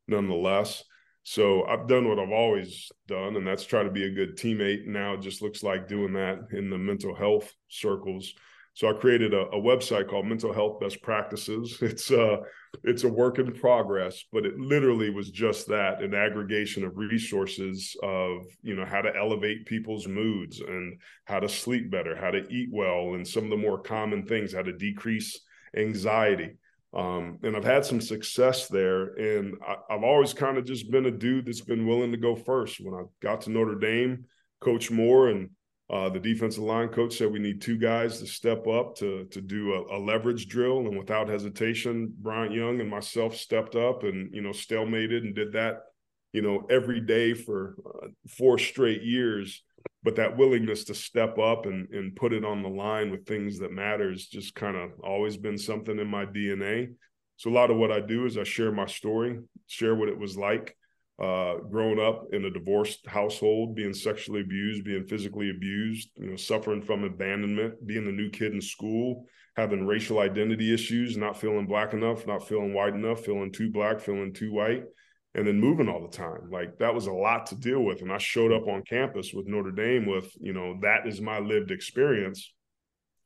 nonetheless. So I've done what I've always done, and that's try to be a good teammate. Now it just looks like doing that in the mental health circles so I created a, a, website called Mental Health Best Practices. It's uh it's a work in progress, but it literally was just that, an aggregation of resources of, you know, how to elevate people's moods and how to sleep better, how to eat well, and some of the more common things, how to decrease anxiety. Um, and I've had some success there. And I, I've always kind of just been a dude that's been willing to go first. When I got to Notre Dame, Coach Moore and uh, the defensive line coach said we need two guys to step up to to do a, a, leverage drill, and without hesitation, Bryant Young and myself stepped up and you know stalemated and did that, you know, every day for uh, four straight years. But that willingness to step up and, and put it on the line with things that matters just kind of always been something in my DNA. So a lot of what I do is I share my story, share what it was like uh, growing up in a divorced household, being sexually abused, being physically abused, you know, suffering from abandonment, being the new kid in school, having racial identity issues, not feeling black enough, not feeling white enough, feeling too black, feeling too white, and then moving all the time. Like that was a lot to deal with. And I showed up on campus with Notre Dame with, you know, that is my lived experience.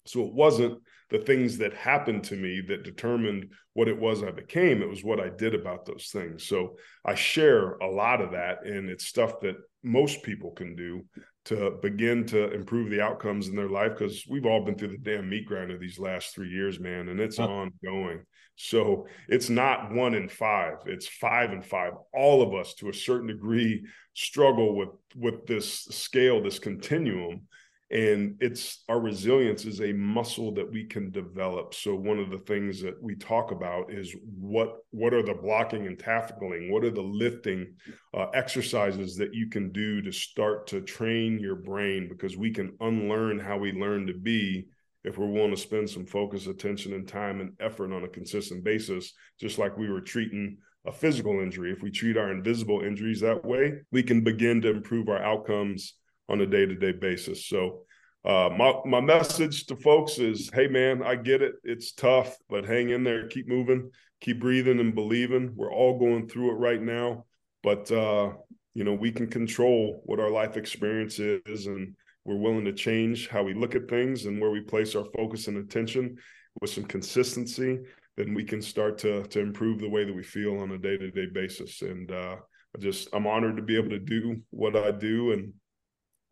So it wasn't the things that happened to me that determined what it was I became. It was what I did about those things. So I share a lot of that, and it's stuff that most people can do to begin to improve the outcomes in their life because we've all been through the damn meat grinder these last three years, man, and it's huh. ongoing. So it's not one in five; it's five and five. All of us, to a certain degree, struggle with with this scale, this continuum and it's our resilience is a muscle that we can develop. So one of the things that we talk about is what what are the blocking and tackling? What are the lifting uh, exercises that you can do to start to train your brain? Because we can unlearn how we learn to be if we're willing to spend some focus attention and time and effort on a consistent basis. Just like we were treating a physical injury if we treat our invisible injuries that way we can begin to improve our outcomes on a day-to-day basis. So uh, my my message to folks is, hey man, I get it. It's tough, but hang in there, keep moving, keep breathing and believing. We're all going through it right now, but uh, you know we can control what our life experience is, and we're willing to change how we look at things and where we place our focus and attention with some consistency. Then we can start to to improve the way that we feel on a day to day basis. And uh, I just I'm honored to be able to do what I do and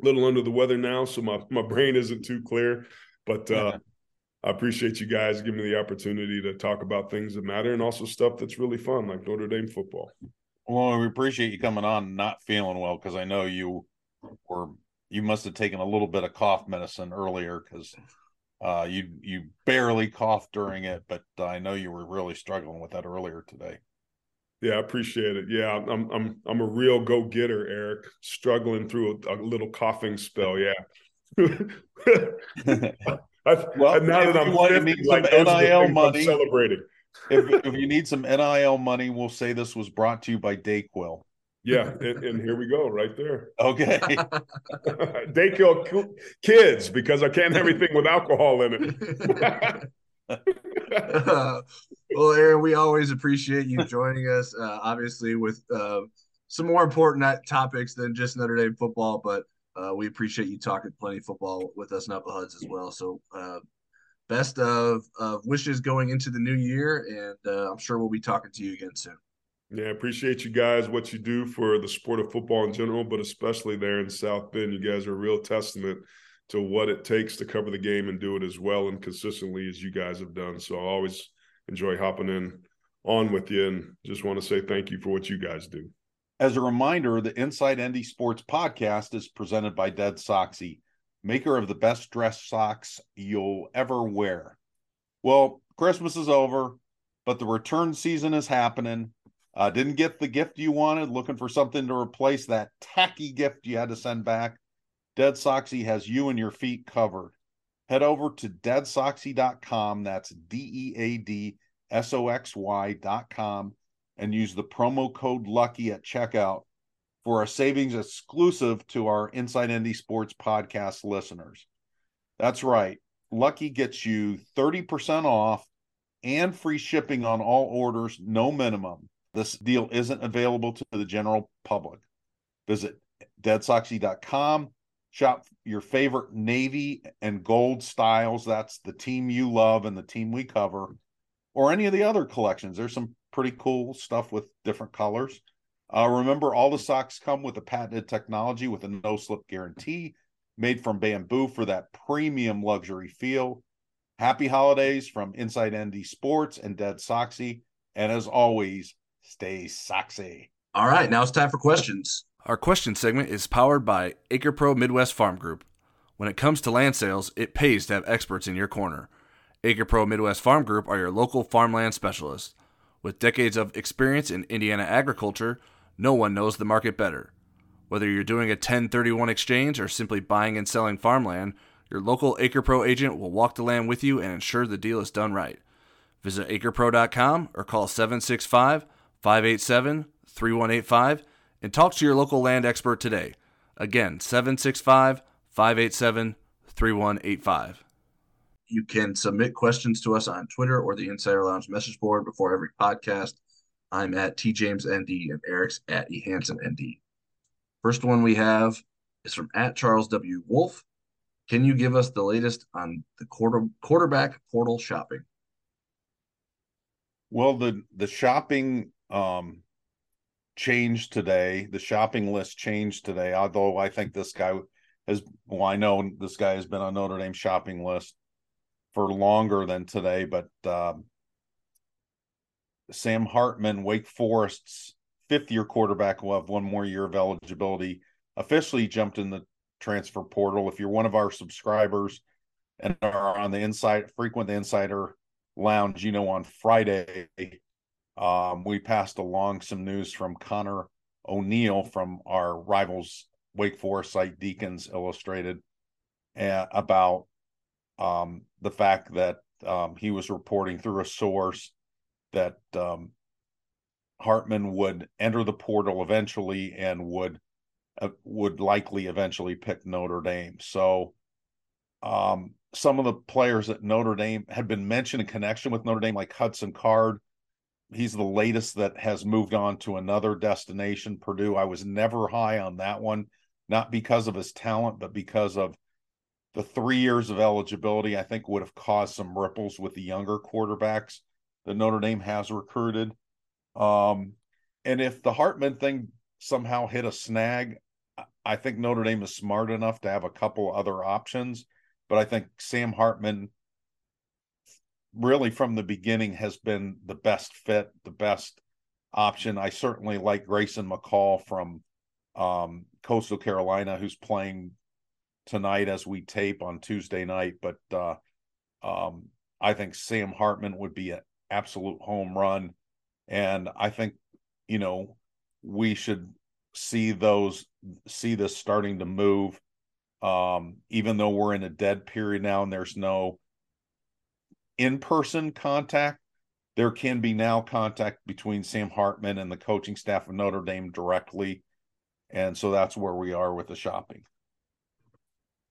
little under the weather now, so my my brain isn't too clear. But uh, I appreciate you guys giving me the opportunity to talk about things that matter and also stuff that's really fun, like Notre Dame football. Well, we appreciate you coming on, not feeling well, because I know you were you must have taken a little bit of cough medicine earlier because uh, you you barely coughed during it, but I know you were really struggling with that earlier today. Yeah, I appreciate it. Yeah, I'm I'm I'm a real go getter, Eric. Struggling through a, a little coughing spell. Yeah. I've, well, now that I'm want, 50, some like, NIL money, celebrating. if, if you need some NIL money, we'll say this was brought to you by Dayquil. Yeah, and, and, here we go, right there. Okay. Dayquil kids because I can't have anything with alcohol in it. well, Aaron, we always appreciate you joining us. Uh, obviously, with uh, some more important topics than just Notre Dame football, but uh, we appreciate you talking plenty football with us Knuckleheads as well. So, uh, best of, of wishes going into the new year, and uh, I'm sure we'll be talking to you again soon. Yeah, appreciate you guys what you do for the sport of football in general, but especially there in South Bend. You guys are a real testament to what it takes to cover the game and do it as well and consistently as you guys have done. So I always enjoy hopping in on with you and just want to say thank you for what you guys do. As a reminder, the Inside ND Sports podcast is presented by Dead Soxy, maker of the best dress socks you'll ever wear. Well, Christmas is over, but the return season is happening. Uh, didn't get the gift you wanted, looking for something to replace that tacky gift you had to send back. Dead Soxy has you and your feet covered. Head over to deadsoxy.com. That's D E A D S O X Y.com and use the promo code LUCKY at checkout for a savings exclusive to our Inside ND Sports podcast listeners. That's right. Lucky gets you 30% off and free shipping on all orders, no minimum. This deal isn't available to the general public. Visit deadsoxy.com Shop your favorite navy and gold styles. That's the team you love and the team we cover, or any of the other collections. There's some pretty cool stuff with different colors. Uh, remember, all the socks come with a patented technology with a no slip guarantee made from bamboo for that premium luxury feel. Happy holidays from Inside ND Sports and Dead Soxy. And as always, stay soxy. All right, now it's time for questions. Our question segment is powered by AcrePro Midwest Farm Group. When it comes to land sales, it pays to have experts in your corner. AcrePro Midwest Farm Group are your local farmland specialists. With decades of experience in Indiana agriculture, No one knows the market better. Whether you're doing a 1031 exchange or simply buying and selling farmland, your local AcrePro agent will walk the land with you and ensure the deal is done right. Visit acrepro.com or call 765 587 3185 and talk to your local land expert today. Again, 765 587 3185. You can submit questions to us on Twitter or the Insider Lounge message board before every podcast. I'm at TJamesND and Eric's at EHansenND. First one we have is from at Charles W. Wolf. Can you give us the latest on the quarter quarterback portal shopping? Well, the the shopping um changed today. The shopping list changed today. Although I think this guy has well, I know this guy has been on Notre Dame shopping list for longer than today, but um, Sam Hartman, Wake Forest's fifth year quarterback, will have one more year of eligibility. Officially jumped in the transfer portal. If you're one of our subscribers and are on the inside, frequent the insider lounge, you know, on Friday, um, we passed along some news from Connor O'Neill from our rivals Wake Forest site, Deacons Illustrated, uh, about um, the fact that um, he was reporting through a source that um, Hartman would enter the portal eventually and would uh, would likely eventually pick Notre Dame. So um, some of the players at Notre Dame had been mentioned in connection with Notre Dame, like Hudson Card. He's the latest that has moved on to another destination, Purdue. I was never high on that one, not because of his talent, but because of the three years of eligibility, I think would have caused some ripples with the younger quarterbacks that Notre Dame has recruited. Um, and if the Hartman thing somehow hit a snag, I think Notre Dame is smart enough to have a couple other options. But I think Sam Hartman, really from the beginning, has been the best fit, the best option. I certainly like Grayson McCall from um, Coastal Carolina, who's playing tonight as we tape on Tuesday night. But uh, um, I think Sam Hartman would be an absolute home run. And I think, you know, we should see those, see this starting to move. Um, even though we're in a dead period now and there's no in person contact, there can be now contact between Sam Hartman and the coaching staff of Notre Dame directly. And so that's where we are with the shopping.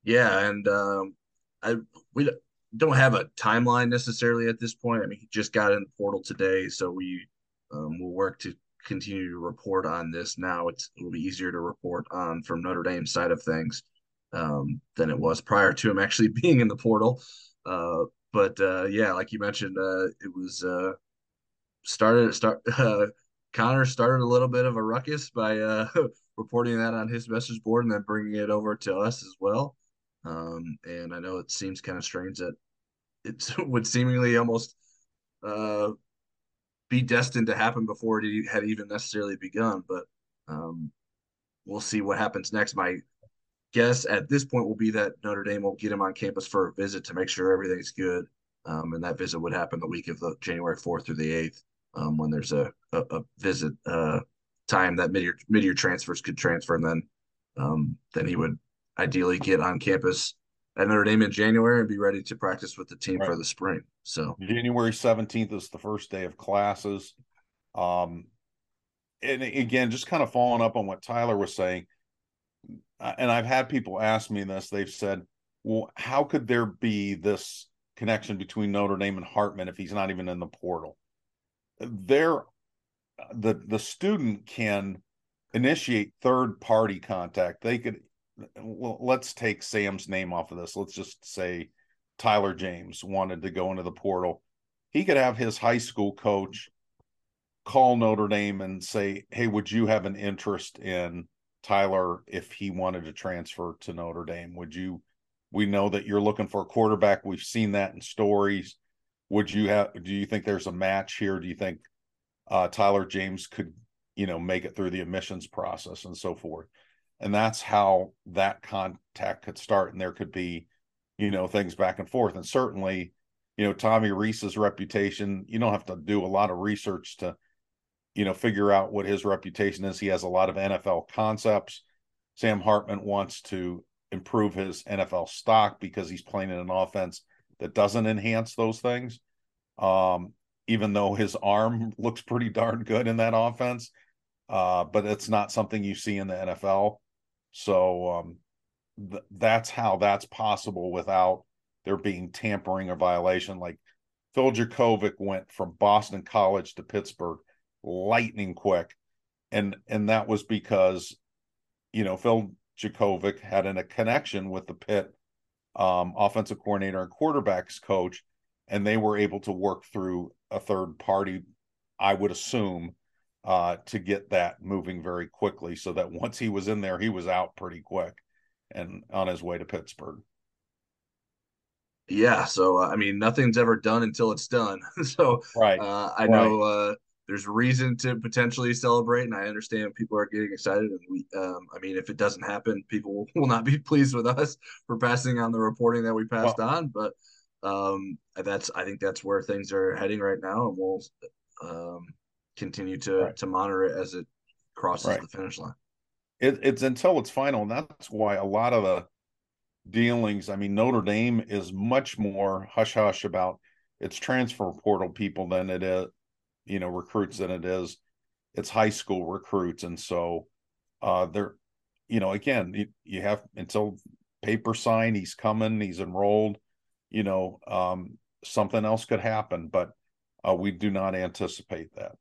Yeah, and um, I we don't have a timeline necessarily at this point. I mean, he just got in the portal today, so we um, will work to continue to report on this. Now it's it'll be easier to report on from Notre Dame's side of things um, than it was prior to him actually being in the portal. Uh, but uh, yeah, like you mentioned, uh, it was uh, started start. Connor started a little bit of a ruckus by uh, reporting that on his message board and then bringing it over to us as well. Um, and I know it seems kind of strange that it would seemingly almost uh, be destined to happen before it had even necessarily begun. But um, we'll see what happens next. My guess at this point will be that Notre Dame will get him on campus for a visit to make sure everything's good. Um, and that visit would happen the week of the January 4th through the 8th um, when there's a, a, a visit uh, time that mid-year, mid-year transfers could transfer. And then um, then he would ideally get on campus at Notre Dame in January and be ready to practice with the team right. for the spring. So January 17th is the first day of classes. Um, and again, just kind of following up on what Tyler was saying, Uh, and I've had people ask me this. They've said, "Well, how could there be this connection between Notre Dame and Hartman if he's not even in the portal?" There, the the student can initiate third party contact. They could well, let's take Sam's name off of this. Let's just say Tyler James wanted to go into the portal. He could have his high school coach call Notre Dame and say, Hey, would you have an interest in Tyler if he wanted to transfer to Notre Dame? Would you? We know that you're looking for a quarterback. We've seen that in stories. Would you have? Do you think there's a match here? Do you think uh, Tyler James could, you know, make it through the admissions process and so forth? and that's how that contact could start and there could be you know things back and forth and certainly you know Tommy Rees's reputation you don't have to do a lot of research to you know, figure out what his reputation is. He has a lot of NFL concepts. Sam Hartman wants to improve his NFL stock because he's playing in an offense that doesn't enhance those things. Um, even though his arm looks pretty darn good in that offense, uh, but it's not something you see in the NFL. So um, th- that's how that's possible without there being tampering or violation. Like Phil Jurkovec went from Boston College to Pittsburgh lightning quick, and and that was because you know Phil Jurkovec had an, a connection with the Pitt um, offensive coordinator and quarterbacks coach, and they were able to work through a third party, I would assume, uh, to get that moving very quickly so that once he was in there, he was out pretty quick and on his way to Pittsburgh. Yeah, so uh, I mean, nothing's ever done until it's done. so right, uh, I right. know uh, there's reason to potentially celebrate, and I understand people are getting excited. And we, um, I mean, if it doesn't happen, people will, not be pleased with us for passing on the reporting that we passed on. But um, that's, I think that's where things are heading right now, and we'll um, continue to right. to monitor it as it crosses right. the finish line. It, it's until it's final, and that's why a lot of the dealings. I mean, Notre Dame is much more hush hush about its transfer portal people than it is you know recruits than it is it's high school recruits. And so uh they're you know again you, you have until paper sign he's coming he's enrolled you know um something else could happen but uh, we do not anticipate that.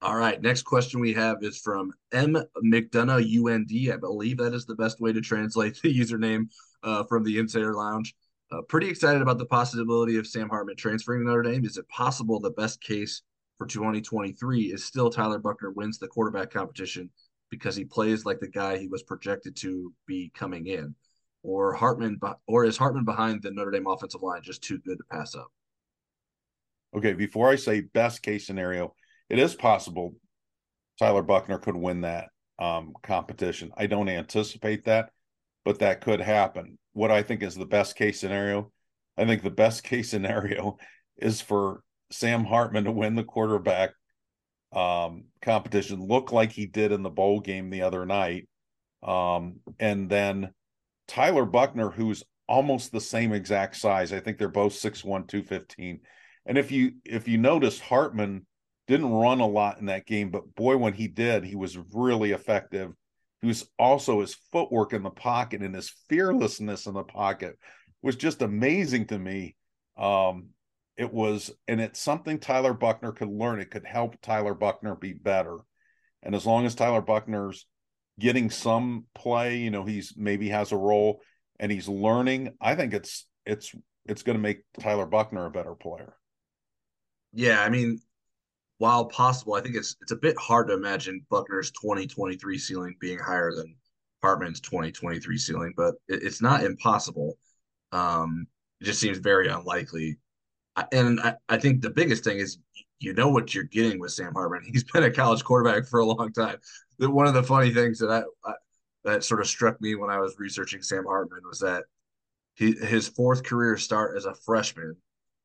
All right next question we have is from m. Mcdonough und i believe that is the best way to translate the username uh, from the insider lounge uh, pretty excited about the possibility of Sam Hartman transferring to Notre Dame. Is it possible the best case for 2023 is still Tyler Buchner wins the quarterback competition because he plays like the guy he was projected to be coming in? Or Hartman, or is Hartman behind the Notre Dame offensive line just too good to pass up? Okay, before I say best case scenario, it is possible Tyler Buchner could win that um, competition. I don't anticipate that, but that could happen what I think is the best case scenario. I think the best case scenario is for Sam Hartman to win the quarterback um, competition, look like he did in the bowl game the other night. Um, and then Tyler Buchner, who's almost the same exact size. I think they're both 6'1, 215. And if you if you notice, Hartman didn't run a lot in that game, but boy, when he did, he was really effective who's also his footwork in the pocket and his fearlessness in the pocket was just amazing to me. Um, it was, and it's something Tyler Buchner could learn. It could help Tyler Buchner be better. And as long as Tyler Buchner's getting some play, you know, he's maybe has a role and he's learning, I think it's it's it's going to make Tyler Buchner a better player. Yeah, I mean, while possible, I think it's it's a bit hard to imagine Buchner's 2023 ceiling being higher than Hartman's 2023 ceiling, but it, it's not impossible. Um, it just seems very unlikely. And I, I think the biggest thing is you know what you're getting with Sam Hartman. He's been a college quarterback for a long time. That one of the funny things that I, I that sort of struck me when I was researching Sam Hartman was that he his fourth career start as a freshman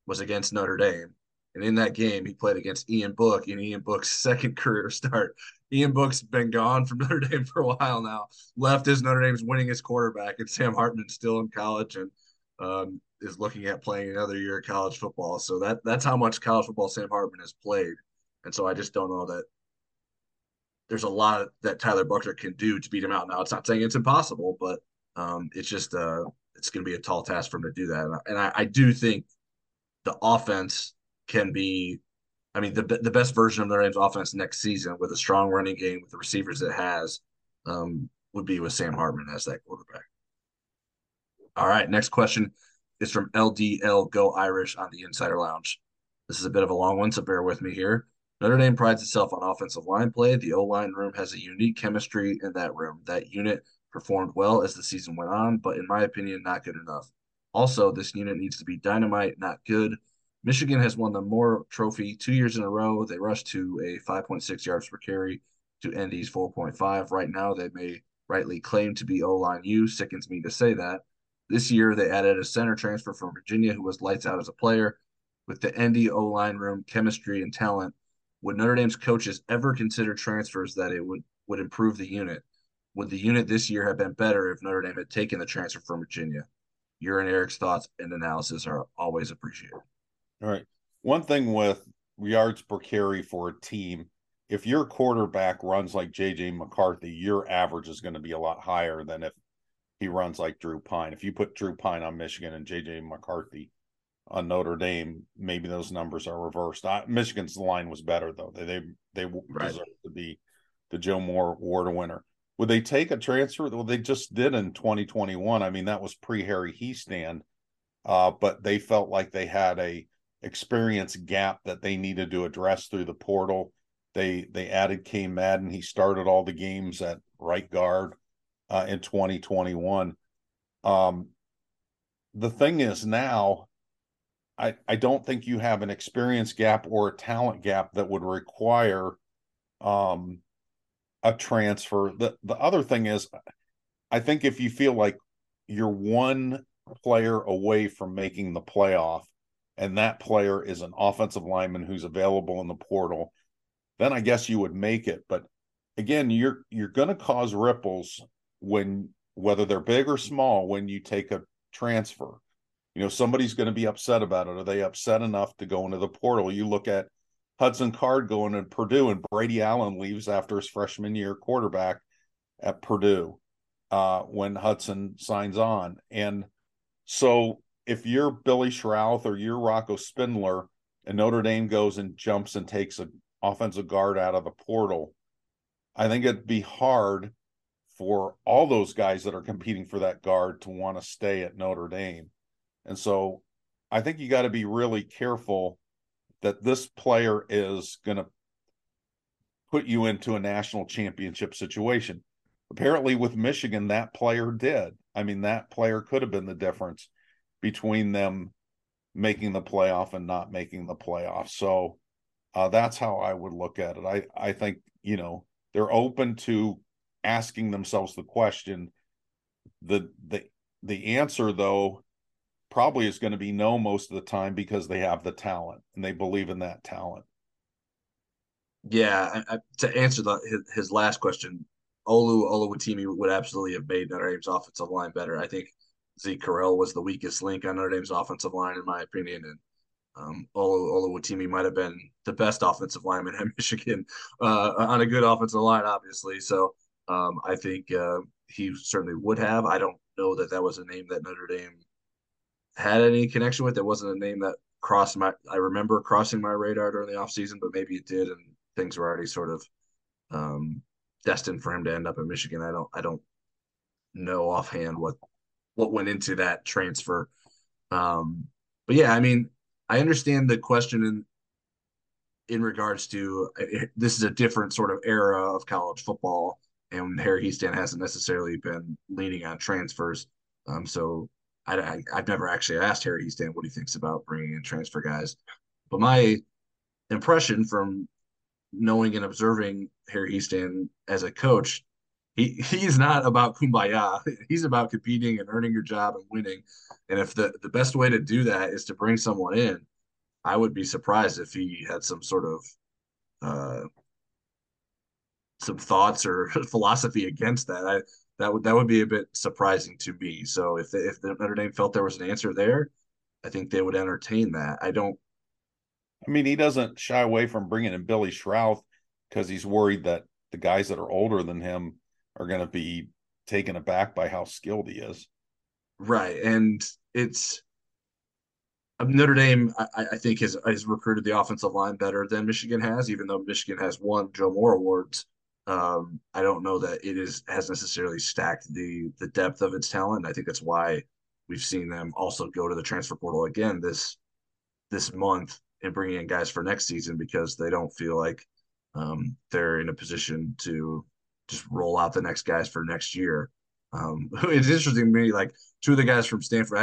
was against Notre Dame and in that game, he played against Ian Book in Ian Book's second career start. Ian Book's been gone from Notre Dame for a while now. Left as Notre Dame's winningest quarterback, and Sam Hartman's still in college and um, is looking at playing another year of college football. So that that's how much college football Sam Hartman has played. And so I just don't know that there's a lot that Tyler Buchner can do to beat him out. Now it's not saying it's impossible, but um, it's just uh, it's going to be a tall task for him to do that. And I, I do think the offense can be, I mean, the the best version of Notre Dame's offense next season with a strong running game with the receivers it has um, would be with Sam Hartman as that quarterback. All right, next question is from LDL Go Irish on the Insider Lounge. This is a bit of a long one, so bear with me here. Notre Dame prides itself on offensive line play. The O line room has a unique chemistry in that room. That unit performed well as the season went on, but in my opinion, not good enough. Also, this unit needs to be dynamite, not good. Michigan has won the Moore Trophy two years in a row. They rushed to a 5.6 yards per carry to ND's 4.5. Right now, they may rightly claim to be O line U. Sickens me to say that. This year, they added a center transfer from Virginia who was lights out as a player. With the ND O line room, chemistry, and talent, would Notre Dame's coaches ever consider transfers that it would would improve the unit? Would the unit this year have been better if Notre Dame had taken the transfer from Virginia? Your and Eric's thoughts and analysis are always appreciated. All right. One thing with yards per carry for a team, if your quarterback runs like JJ McCarthy, your average is going to be a lot higher than if he runs like Drew Pyne. If you put Drew Pyne on Michigan and JJ McCarthy on Notre Dame, maybe those numbers are reversed. I, Michigan's line was better though. They they they right. deserve to be the Joe Moore Award winner. Would they take a transfer? Well, they just did in 2021. I mean, that was pre Harry Hiestand, uh, but they felt like they had a experience gap that they needed to address through the portal. They they added Cain Madden. He started all the games at right guard uh, in 2021. Um, the thing is now, I I don't think you have an experience gap or a talent gap that would require um, a transfer. The the other thing is, I think if you feel like you're one player away from making the playoff, and that player is an offensive lineman who's available in the portal, then I guess you would make it. But again, you're you're going to cause ripples when whether they're big or small when you take a transfer. You know, somebody's going to be upset about it. Are they upset enough to go into the portal? You look at Hudson Card going to Purdue, and Brady Allen leaves after his freshman year quarterback at Purdue uh, when Hudson signs on. And so if you're Billy Schrauth or you're Rocco Spindler and Notre Dame goes and jumps and takes an offensive guard out of the portal, I think it'd be hard for all those guys that are competing for that guard to want to stay at Notre Dame. And so I think you got to be really careful that this player is going to put you into a national championship situation. Apparently, with Michigan, that player did. I mean, that player could have been the difference between them making the playoff and not making the playoff. So uh, that's how I would look at it. I I think you know they're open to asking themselves the question. The the the answer though probably is going to be no most of the time because they have the talent and they believe in that talent. Yeah, I, I, to answer the, his, his, last question, Olu Oluwatimi would absolutely have made Notre Dame's offensive line better. I think Zeke Correll was the weakest link on Notre Dame's offensive line, in my opinion, and um, Olu Oluwatimi might have been the best offensive lineman at Michigan uh, on a good offensive line, obviously. So um, I think uh, he certainly would have. I don't know that that was a name that Notre Dame had any connection with. It wasn't a name that crossed my. I remember crossing my radar during the offseason, but maybe it did, and things were already sort of um, destined for him to end up in Michigan. I don't. I don't know offhand what what went into that transfer. Um, but yeah, I mean, I understand the question in in regards to this is a different sort of era of college football, and Harry Hiestand hasn't necessarily been leaning on transfers. Um, so I, I, have never actually asked Harry Hiestand what he thinks about bringing in transfer guys, but my impression from knowing and observing Harry Hiestand as a coach, he he's not about kumbaya. He's about competing and earning your job and winning. And if the the best way to do that is to bring someone in, I would be surprised if he had some sort of uh, some thoughts or philosophy against that. I that would that would be a bit surprising to me. So if if the Notre Dame felt there was an answer there, I think they would entertain that. I don't. I mean, he doesn't shy away from bringing in Billy Schrauth because he's worried that the guys that are older than him are going to be taken aback by how skilled he is. Right, and it's um, Notre Dame. I, I think has has recruited the offensive line better than Michigan has, even though Michigan has won Joe Moore awards um, I don't know that it is has necessarily stacked the the depth of its talent. I think that's why we've seen them also go to the transfer portal again this this month and bringing in guys for next season because they don't feel like um, they're in a position to just roll out the next guys for next year. Um, it's interesting to me, like two of the guys from Stanford.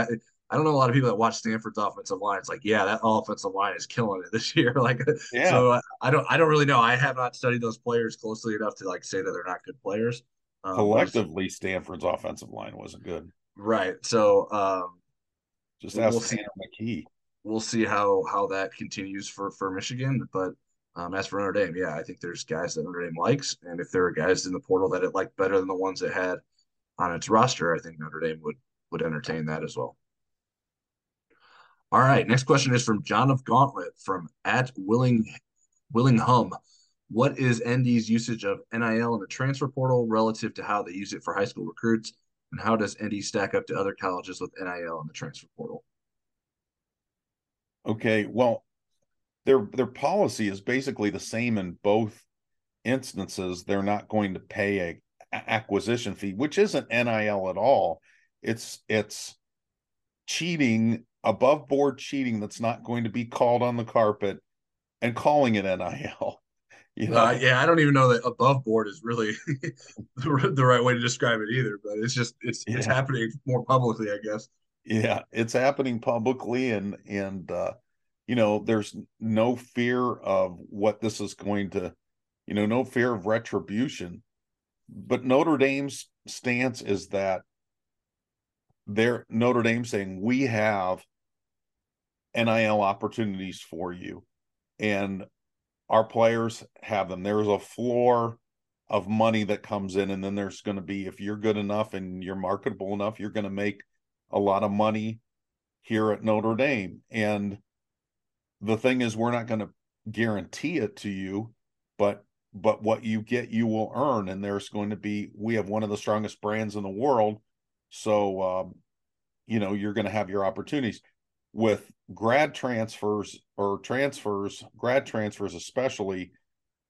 I don't know a lot of people that watch Stanford's offensive line. It's like, yeah, that offensive line is killing it this year. like, yeah. so uh, I don't, I don't really know. I have not studied those players closely enough to like say that they're not good players. Um, Collectively, Stanford's offensive line wasn't good. Right. So, um, just ask we'll Tanner McKee. We'll see how how that continues for for Michigan, but Um, as for Notre Dame, yeah, I think there's guys that Notre Dame likes, and if there are guys in the portal that it liked better than the ones it had on its roster, I think Notre Dame would would entertain that as well. All right, next question is from John of Gauntlet from at Willing Willing Hum. What is ND's usage of NIL in the transfer portal relative to how they use it for high school recruits? And how does ND stack up to other colleges with NIL in the transfer portal? Okay, well, their their policy is basically the same in both instances. They're not going to pay a, acquisition fee, which isn't NIL at all. It's it's cheating, above board cheating that's not going to be called on the carpet and calling it NIL. You know? uh, yeah, I don't even know that above board is really the, the, right way to describe it either, but it's just it's yeah. it's happening more publicly, I guess. Yeah, it's happening publicly and and uh you know, there's no fear of what this is going to, you know, no fear of retribution. But Notre Dame's stance is that they're Notre Dame saying we have NIL opportunities for you, and our players have them. There's a floor of money that comes in, and then there's going to be if you're good enough and you're marketable enough, you're going to make a lot of money here at Notre Dame. And the thing is, we're not going to guarantee it to you, but but what you get, you will earn. And there's going to be we have one of the strongest brands in the world so, um, you know, you're going to have your opportunities with grad transfers or transfers, grad transfers especially.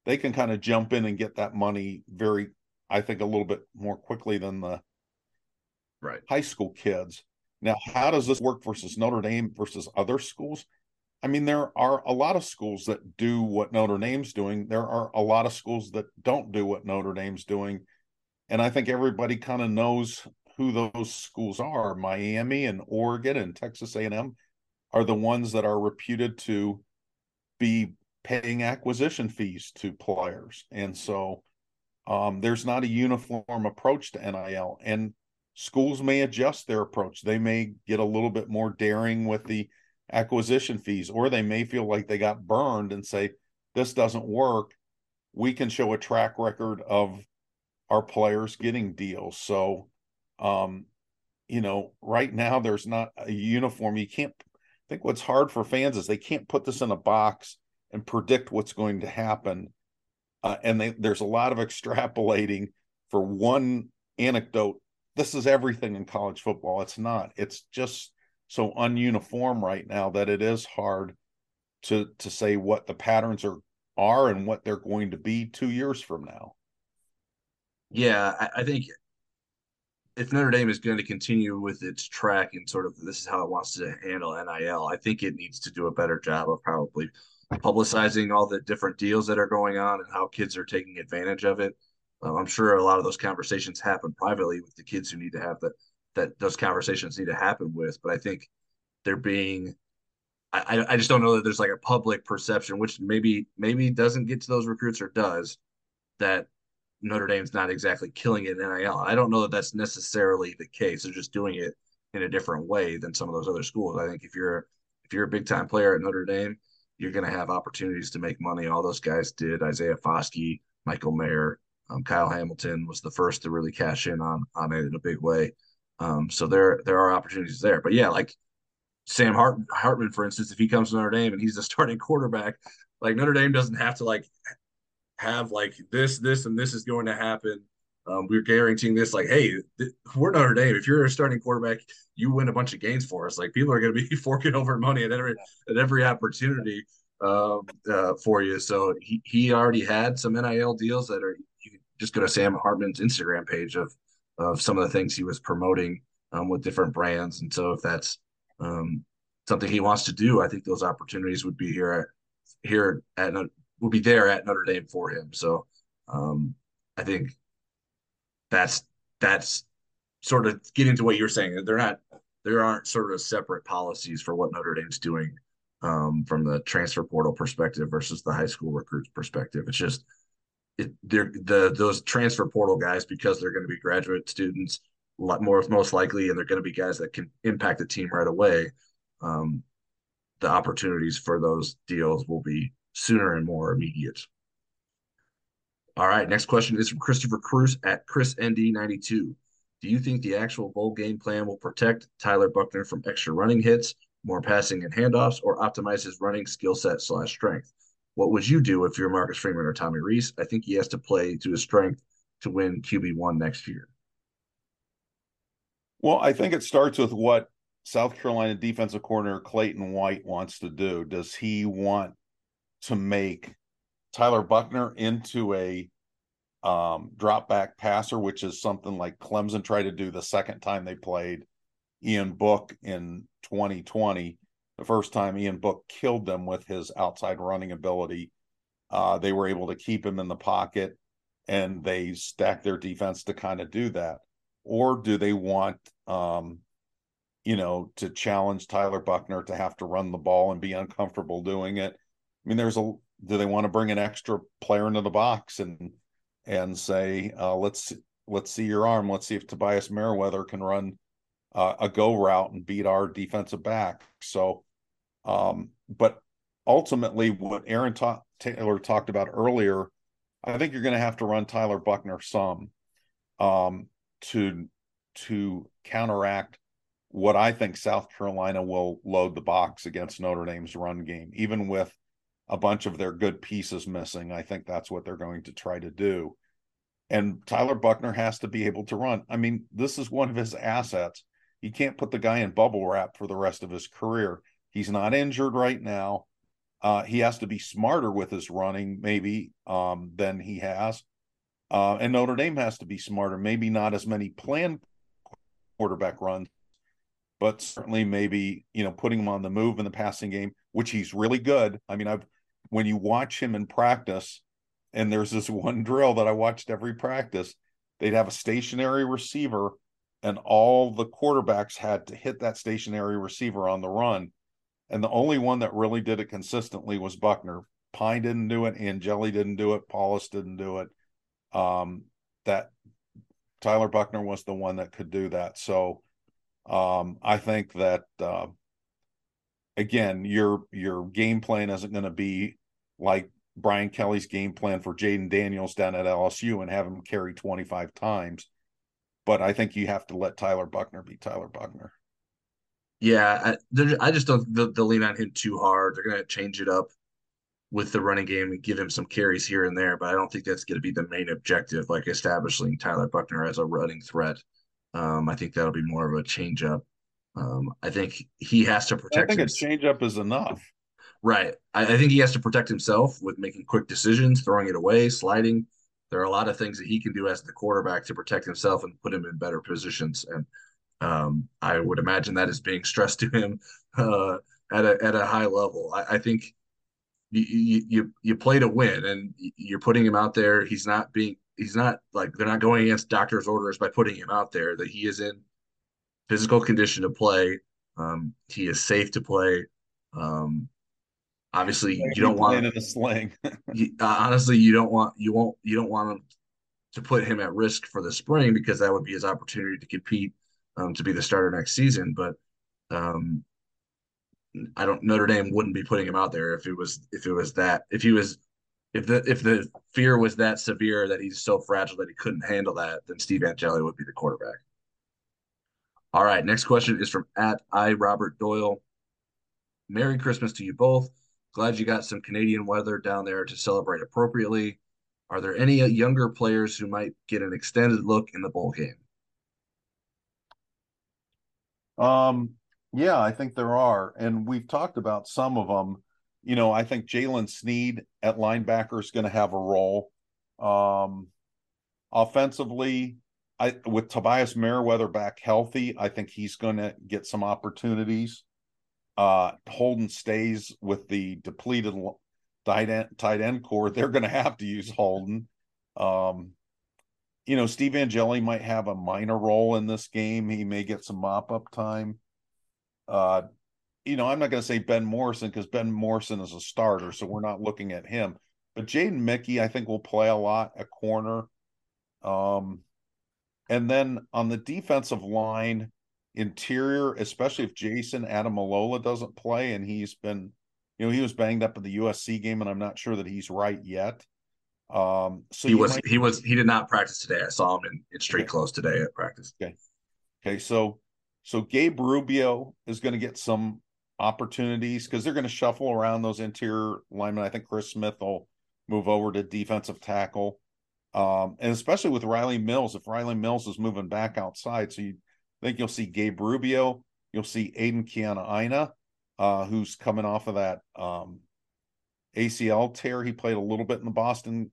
They can kind of jump in and get that money very, I think, a little bit more quickly than the right high school kids. Now, how does this work versus Notre Dame versus other schools? I mean, there are a lot of schools that do what Notre Dame's doing. There are a lot of schools that don't do what Notre Dame's doing. And I think everybody kind of knows who those schools are. Miami and Oregon and Texas A&M are the ones that are reputed to be paying acquisition fees to players. And so um, there's not a uniform approach to NIL. And schools may adjust their approach. They may get a little bit more daring with the acquisition fees, or they may feel like they got burned and say, this doesn't work. We can show a track record of our players getting deals. So um, you know, right now there's not a uniform. You can't I think what's hard for fans is they can't put this in a box and predict what's going to happen. Uh, and they, there's a lot of extrapolating for one anecdote. This is everything in college football. It's not. It's just so ununiform right now that it is hard to to say what the patterns are are and what they're going to be two years from now. Yeah, I, I think if Notre Dame is going to continue with its track and sort of this is how it wants to handle NIL, I think it needs to do a better job of probably publicizing all the different deals that are going on and how kids are taking advantage of it. Um, I'm sure a lot of those conversations happen privately with the kids who need to have that that those conversations need to happen with. But I think they're being I, I just don't know that there's like a public perception, which maybe maybe doesn't get to those recruits or does, that Notre Dame's not exactly killing it in NIL. I don't know that that's necessarily the case. They're just doing it in a different way than some of those other schools. I think if you're if you're a big time player at Notre Dame, you're going to have opportunities to make money. All those guys did. Isaiah Foskey, Michael Mayer, um, Kyle Hamilton was the first to really cash in on on it in a big way. Um, so there there are opportunities there. But yeah, like Sam Hart, Hartman, for instance, if he comes to Notre Dame and he's the starting quarterback, like Notre Dame doesn't have to like have like this, this, and this is going to happen. Um, we're guaranteeing this. Like, hey, th- we're Notre Dame. If you're a starting quarterback, you win a bunch of games for us. Like, people are going to be forking over money at every at every opportunity um, uh, for you. So he, he already had some NIL deals that are. You just go to Sam Hartman's Instagram page of of some of the things he was promoting um, with different brands. And so if that's um, something he wants to do, I think those opportunities would be here at here at will be there at Notre Dame for him. So um, I think that's that's sort of getting to what you're saying. They're not there aren't sort of separate policies for what Notre Dame's doing um, from the transfer portal perspective versus the high school recruits perspective. It's just they're the those transfer portal guys because they're going to be graduate students a lot more most likely, and they're going to be guys that can impact the team right away. Um, the opportunities for those deals will be sooner and more immediate. All right, next question is from Christopher Cruz at ChrisND92. Do you think the actual bowl game plan will protect Tyler Buchner from extra running hits, more passing and handoffs, or optimize his running skill set slash strength? What would you do if you're Marcus Freeman or Tommy Rees? I think he has to play to his strength to win QB1 next year. Well, I think it starts with what South Carolina defensive coordinator Clayton White wants to do. Does he want to make Tyler Buchner into a um, drop back passer, which is something like Clemson tried to do the second time they played Ian Book in 2020. The first time Ian Book killed them with his outside running ability, uh, they were able to keep him in the pocket and they stacked their defense to kind of do that. Or do they want um, you know, to challenge Tyler Buchner to have to run the ball and be uncomfortable doing it. I mean, there's a do they want to bring an extra player into the box and and say, uh, let's let's see your arm, let's see if Tobias Merriweather can run uh, a go route and beat our defensive back. So, um, but ultimately, what Aaron ta- Taylor talked about earlier, I think you're going to have to run Tyler Buchner some um, to to counteract what I think South Carolina will load the box against Notre Dame's run game, even with a bunch of their good pieces missing. I think that's what they're going to try to do. And Tyler Buchner has to be able to run. I mean, this is one of his assets. You can't put the guy in bubble wrap for the rest of his career. He's not injured right now. Uh, he has to be smarter with his running, maybe, um, than he has. Uh, and Notre Dame has to be smarter, maybe not as many planned quarterback runs, but certainly maybe you know putting him on the move in the passing game, which he's really good. I mean, I've when you watch him in practice, and there's this one drill that I watched every practice, they'd have a stationary receiver, and all the quarterbacks had to hit that stationary receiver on the run. And the only one that really did it consistently was Buchner. Pyne didn't do it, Angeli didn't do it, Powlus didn't do it. Um, that Tyler Buchner was the one that could do that. So um, I think that uh, again, your your game plan isn't going to be like Brian Kelly's game plan for Jayden Daniels down at LSU and have him carry 25 times. But I think you have to let Tyler Buchner be Tyler Buchner. Yeah, I, I just don't they'll, they'll lean on him too hard. They're going to change it up with the running game and give him some carries here and there, but I don't think that's going to be the main objective, like establishing Tyler Buchner as a running threat. Um, I think that'll be more of a change up. Um, I think he has to protect. Himself. I think himself. a change up is enough. Right. I, I, think he has to protect himself with making quick decisions, throwing it away, sliding. There are a lot of things that he can do as the quarterback to protect himself and put him in better positions. And um, I would imagine that is being stressed to him uh, at a at a high level. I, I think you, you you play to win, and you're putting him out there. He's not being he's not like they're not going against doctor's orders by putting him out there. That he is in physical condition to play. Um, he is safe to play. Um, obviously, you don't want in a sling. you, uh, honestly, you don't want you won't you don't want him to put him at risk for the spring because that would be his opportunity to compete um, to be the starter next season. But um, I don't Notre Dame wouldn't be putting him out there if it was if it was that if he was if the if the fear was that severe that he's so fragile that he couldn't handle that, then Steve Angeli would be the quarterback. All right, next question is from at I Robert Doyle. Merry Christmas to you both. Glad you got some Canadian weather down there to celebrate appropriately. Are there any younger players who might get an extended look in the bowl game? Um, yeah, I think there are, and we've talked about some of them you know, I think Jaylen Sneed at linebacker is going to have a role. Um, offensively, I with Tobias Merriweather back healthy, I think he's going to get some opportunities. Uh, Holden Staes with the depleted tight end, tight end core. They're going to have to use Holden. Um, you know, Steve Angeli might have a minor role in this game. He may get some mop up time. Uh, you know, I'm not going to say Ben Morrison because Ben Morrison is a starter, so we're not looking at him. But Jaden Mickey, I think, will play a lot at corner. Um, and then on the defensive line, interior, especially if Jayson Ademilola doesn't play, and he's been You know, he was banged up in the USC game, and I'm not sure that he's right yet. Um, so he was might... he was he did not practice today. I saw him in, in street okay. clothes today at practice. Okay. Okay, so so Gabe Rubio is going to get some opportunities because they're going to shuffle around those interior linemen. I think Chris Smith will move over to defensive tackle. Um, and especially with Riley Mills, if Riley Mills is moving back outside, so you think you'll see Gabe Rubio, you'll see Aidan Keanaaina, uh, who's coming off of that um, ACL tear. He played a little bit in the Boston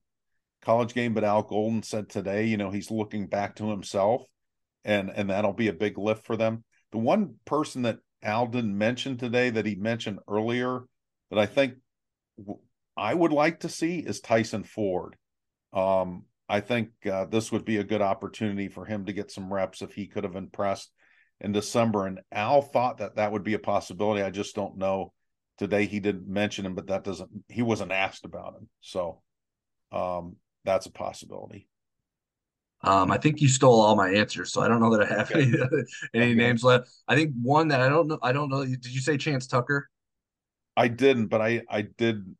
college game, but Al Golden said today, you know, he's looking back to himself, and and that'll be a big lift for them. The one person that Al didn't mention today that he mentioned earlier that I think I would like to see is Tyson Ford. Um, I think uh, this would be a good opportunity for him to get some reps if he could have impressed in December. And Al thought that that would be a possibility. I just don't know. Today he didn't mention him, but that doesn't. He wasn't asked about him, so um, that's a possibility. Um, I think you stole all my answers, so I don't know that I have okay. any, any okay. names left. I think one that I don't know. I don't know. Did you say Chance Tucker? I didn't, but I I did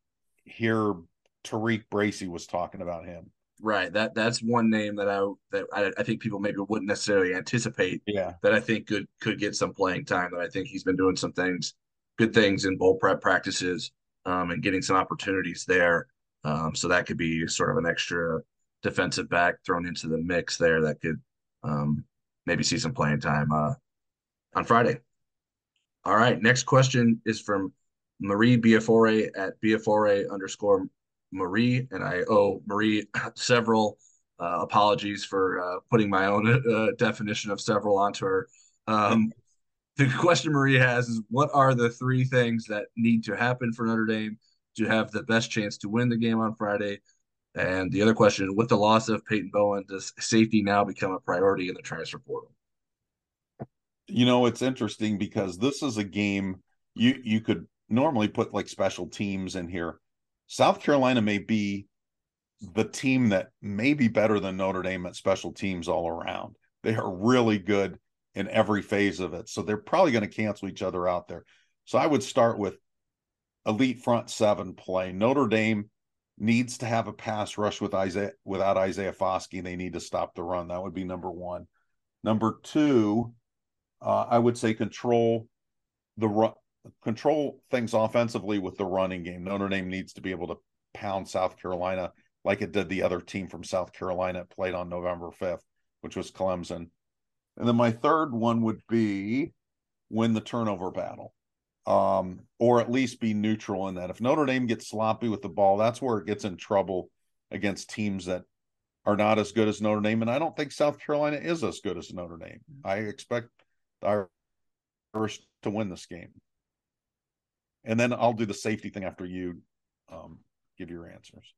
hear TaRiq Bracy was talking about him. Right. That that's one name that I that I, I, think people maybe wouldn't necessarily anticipate. Yeah. That I think could could get some playing time. That I think he's been doing some things, good things in bowl prep practices, um, and getting some opportunities there. Um, so that could be sort of an extra defensive back thrown into the mix there that could um, maybe see some playing time uh, on Friday. All right. Next question is from Marie Biafore at Biafore underscore Marie, and I owe Marie several uh, apologies for uh, putting my own uh, definition of several onto her. Um, the question Marie has is what are the three things that need to happen for Notre Dame to have the best chance to win the game on Friday? And the other question, with the loss of Peyton Bowen, does safety now become a priority in the transfer portal? You know, it's interesting because this is a game you you could normally put like special teams in here South Carolina may be the team that may be better than Notre Dame at special teams all around. They are really good in every phase of it. So they're probably going to cancel each other out there. So I would start with elite front seven play. Notre Dame needs to have a pass rush with Isaiah without Isaiah Foskey. They need to stop the run. That would be number one. Number two, uh, I would say control the run control things offensively with the running game. Notre Dame needs to be able to pound South Carolina like it did the other team from South Carolina played on November 5th, which was Clemson. And then my third one would be win the turnover battle. Um, or at least be neutral in that. If Notre Dame gets sloppy with the ball, that's where it gets in trouble against teams that are not as good as Notre Dame. And I don't think South Carolina is as good as Notre Dame. I expect our first to win this game and then I'll do the safety thing after you um, give your answers.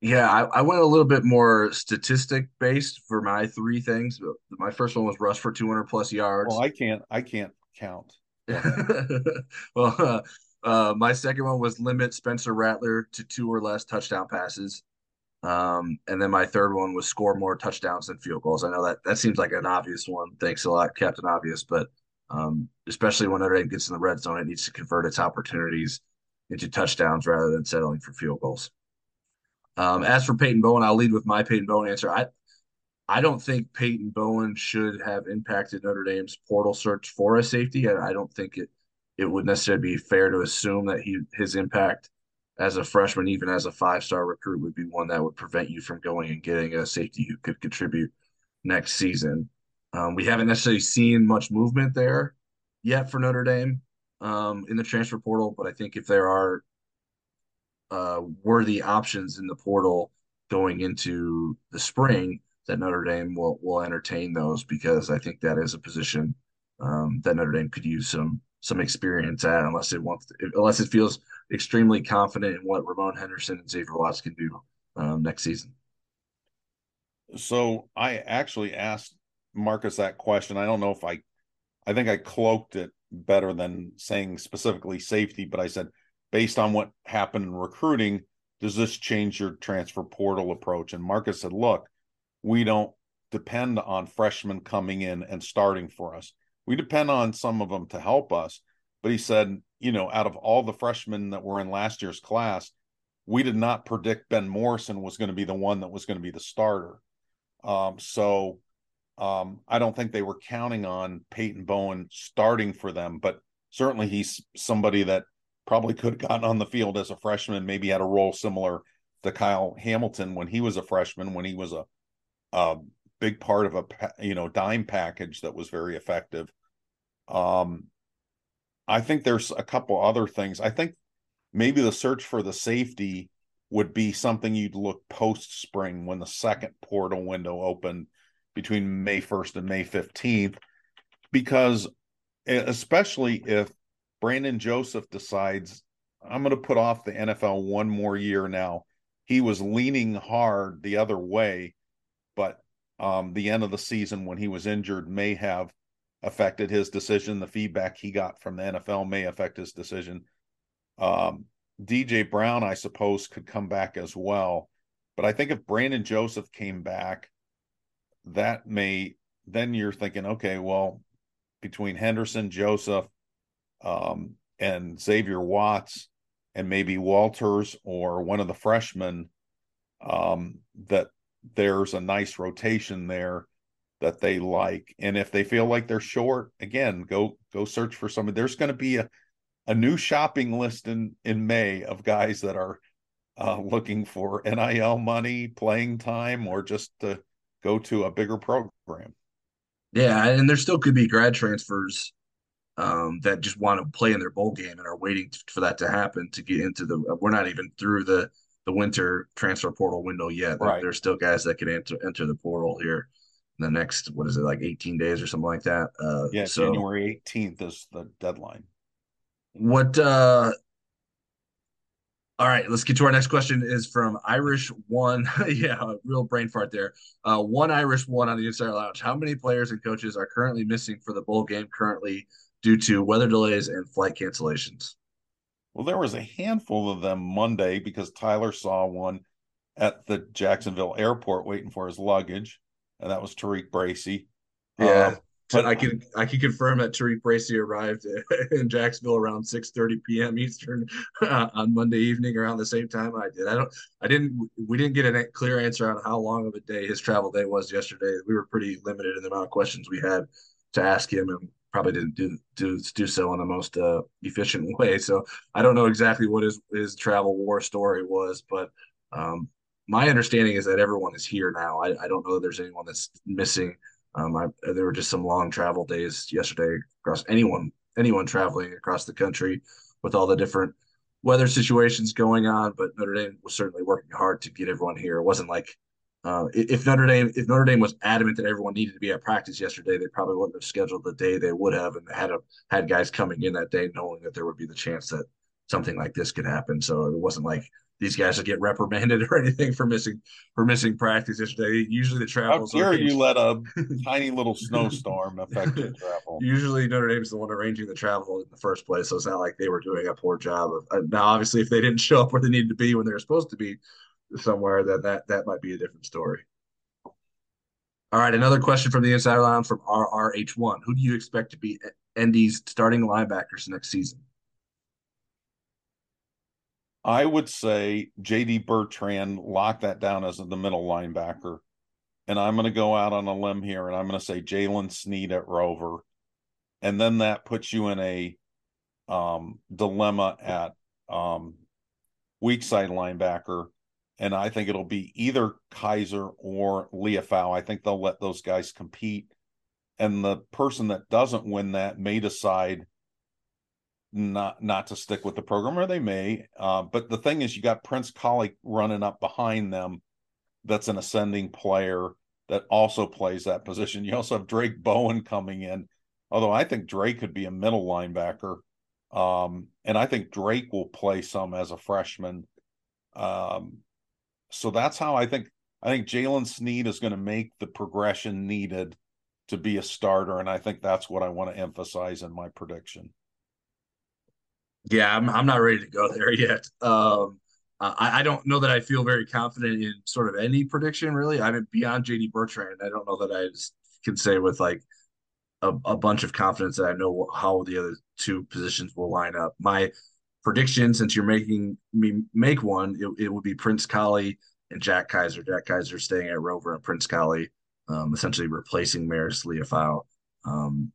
Yeah, I, I, went a little bit more statistic based for my three things. My first one was rush for 200 plus yards. Well, I can't, I can't count. well, uh, uh, my second one was limit Spencer Rattler to two or less touchdown passes. Um, and then my third one was score more touchdowns than field goals. I know that that seems like an obvious one. Thanks a lot, Captain Obvious, but um, especially when Notre Dame gets in the red zone, it needs to convert its opportunities into touchdowns rather than settling for field goals. Um, as for Peyton Bowen, I'll lead with my Peyton Bowen answer. I I don't think Peyton Bowen should have impacted Notre Dame's portal search for a safety. I, I don't think it it would necessarily be fair to assume that he his impact as a freshman, even as a five star recruit, would be one that would prevent you from going and getting a safety who could contribute next season. Um, we haven't necessarily seen much movement there yet for Notre Dame um, in the transfer portal, but I think if there are uh, worthy options in the portal going into the spring, that Notre Dame will will entertain those because I think that is a position um, that Notre Dame could use some some experience at, unless it wants to, unless it feels extremely confident in what Ramon Henderson and Xavier Watts can do um, next season. So I actually asked Marcus that question. I don't know if I, I think I cloaked it better than saying specifically safety, but I said based on what happened in recruiting, does this change your transfer portal approach? And Marcus said, look, we don't depend on freshmen coming in and starting for us. We depend on some of them to help us. But he said, you know, out of all the freshmen that were in last year's class, we did not predict Ben Morrison was going to be the one that was going to be the starter. Um, so um, I don't think they were counting on Peyton Bowen starting for them, but certainly he's somebody that probably could have gotten on the field as a freshman, maybe had a role similar to Kyle Hamilton when he was a freshman, when he was a, a big part of a you know dime package that was very effective. Um, I think there's a couple other things. I think maybe the search for the safety would be something you'd look post spring when the second portal window opened between May 1st and May 15th, because especially if Brandon Joseph decides, I'm going to put off the NFL one more year now. He was leaning hard the other way, um, the end of the season when he was injured may have affected his decision. The feedback he got from the NFL may affect his decision. Um, DJ Brown, I suppose, could come back as well. But I think if Brandon Joseph came back, that may then you're thinking, okay, well, between Henderson, Joseph, um, and Xavier Watts, and maybe Walters or one of the freshmen, um, that there's a nice rotation there that they like. And if they feel like they're short, again, go go search for somebody. There's going to be a a new shopping list in in May of guys that are uh, looking for NIL money, playing time, or just to go to a bigger program. Yeah, and there still could be grad transfers um, that just want to play in their bowl game and are waiting for that to happen to get into the. We're not even through the the winter transfer portal window yet. Right. There's still guys that can enter enter the portal here in the next what is it like 18 days or something like that. Uh, yeah, so, January 18th is the deadline. What uh all right, let's get to our next question. Is from Irish One. yeah, real brain fart there. Uh, one Irish One on the Insider Lounge. How many players and coaches are currently missing for the bowl game currently due to weather delays and flight cancellations? Well, there was a handful of them Monday because Tyler saw one at the Jacksonville airport waiting for his luggage, and that was Tariq Bracy. Yeah. Uh, but I can I can confirm that Tariq Bracy arrived in Jacksonville around 6:30 p.m. Eastern uh, on Monday evening around the same time I did. I don't I didn't we didn't get a clear answer on how long of a day his travel day was yesterday. We were pretty limited in the amount of questions we had to ask him and probably didn't do do, do so in the most uh, efficient way. So I don't know exactly what his his travel war story was, but um, my understanding is that everyone is here now. I, I don't know that there's anyone that's missing um, I, there were just some long travel days yesterday across anyone anyone traveling across the country with all the different weather situations going on. But Notre Dame was certainly working hard to get everyone here. It wasn't like uh, if Notre Dame if Notre Dame was adamant that everyone needed to be at practice yesterday, they probably wouldn't have scheduled the day they would have and had a, had guys coming in that day knowing that there would be the chance that something like this could happen. So it wasn't like these guys would get reprimanded or anything for missing for missing practice yesterday. Usually the travel. How dare you let a tiny little snowstorm affect your travel? Usually Notre Dame's the one arranging the travel in the first place, so it's not like they were doing a poor job of. Uh, now, obviously, if they didn't show up where they needed to be when they were supposed to be somewhere, then that that might be a different story. All right, another question from the Insider Lounge from RRH1. Who do you expect to be ND's starting linebackers next season? I would say JD Bertrand lock that down as the middle linebacker. And I'm going to go out on a limb here and I'm going to say Jaylen Sneed at Rover. And then that puts you in a um, dilemma at um, weak side linebacker. And I think it'll be either Kiser or Liufau. I think they'll let those guys compete. And the person that doesn't win that may decide not not to stick with the program, or they may. Uh, but the thing is, you got Prince Kollie running up behind them. That's an ascending player that also plays that position. You also have Drayk Bowen coming in, although I think Drayk could be a middle linebacker, um, and I think Drayk will play some as a freshman. Um, so that's how I think. I think Jaylen Sneed is going to make the progression needed to be a starter, and I think that's what I want to emphasize in my prediction. Yeah, I'm I'm not ready to go there yet. Um, I, I don't know that I feel very confident in sort of any prediction really. I mean, beyond JD Bertrand, I don't know that I can say with like a, a bunch of confidence that I know how the other two positions will line up. My prediction, since you're making me make one, it, it would be Prince Kollie and Jack Kiser. Jack Kiser staying at Rover and Prince Kollie, um, essentially replacing Marist Liufau um,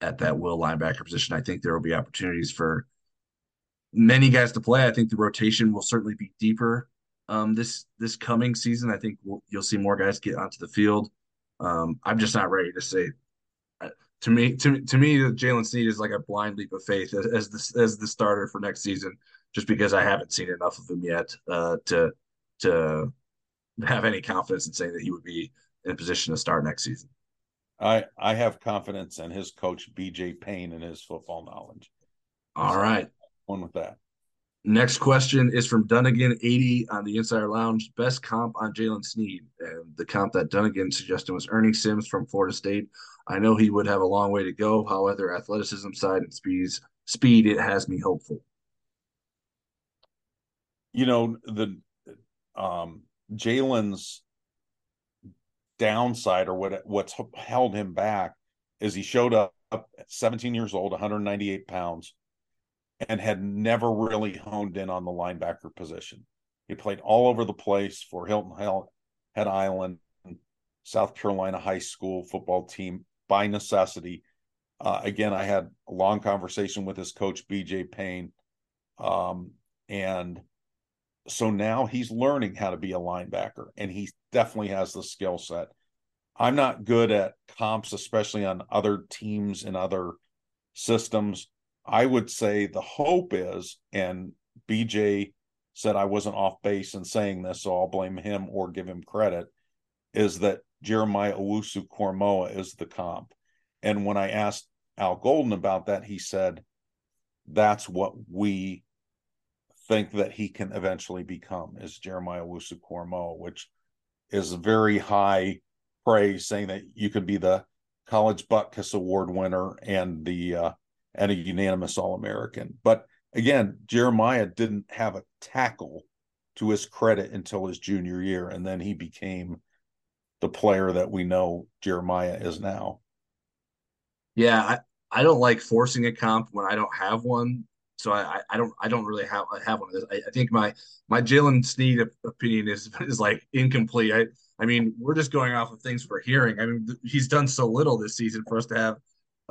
at that will linebacker position. I think there will be opportunities for many guys to play. I think the rotation will certainly be deeper um, this this coming season. I think we'll, you'll see more guys get onto the field. Um, I'm just not ready to say. To me, to to me, Jaylen Sneed is like a blind leap of faith as, as the as the starter for next season, just because I haven't seen enough of him yet uh, to to have any confidence in saying that he would be in a position to start next season. I I have confidence in his coach BJ Payne and his football knowledge. All right, one with that. Next question is from Dunnigan 80 on the Insider Lounge. Best comp on Jaylen Sneed. And the comp that Dunnigan suggested was Ernie Sims from Florida State. I know he would have a long way to go. However, athleticism side and speeds, speed, it has me hopeful. You know, the um Jaylen's downside or what what's held him back is he showed up 17 years old, 198 pounds and had never really honed in on the linebacker position. He played all over the place for Hilton Head Island, South Carolina high school football team by necessity. Uh, again, I had a long conversation with his coach, BJ Payne. Um, and so now he's learning how to be a linebacker, and he definitely has the skill set. I'm not good at comps, especially on other teams and other systems. I would say the hope is, and BJ said I wasn't off base in saying this, so I'll blame him or give him credit, is that Jeremiah Owusu Koramoah is the comp. And when I asked Al Golden about that, he said, that's what we think that he can eventually become is Jeremiah Owusu Koramoah, which is very high praise, saying that you could be the college Butkus Award winner and the uh, and a unanimous All American. But again, Jeremiah didn't have a tackle to his credit until his junior year, and then he became the player that we know Jeremiah is now. Yeah, I, I don't like forcing a comp when I don't have one. So I, I don't I don't really have I have one of this. I, I think my my Jaylen Sneed opinion is is like incomplete. I I mean we're just going off of things we're hearing. I mean he's done so little this season for us to have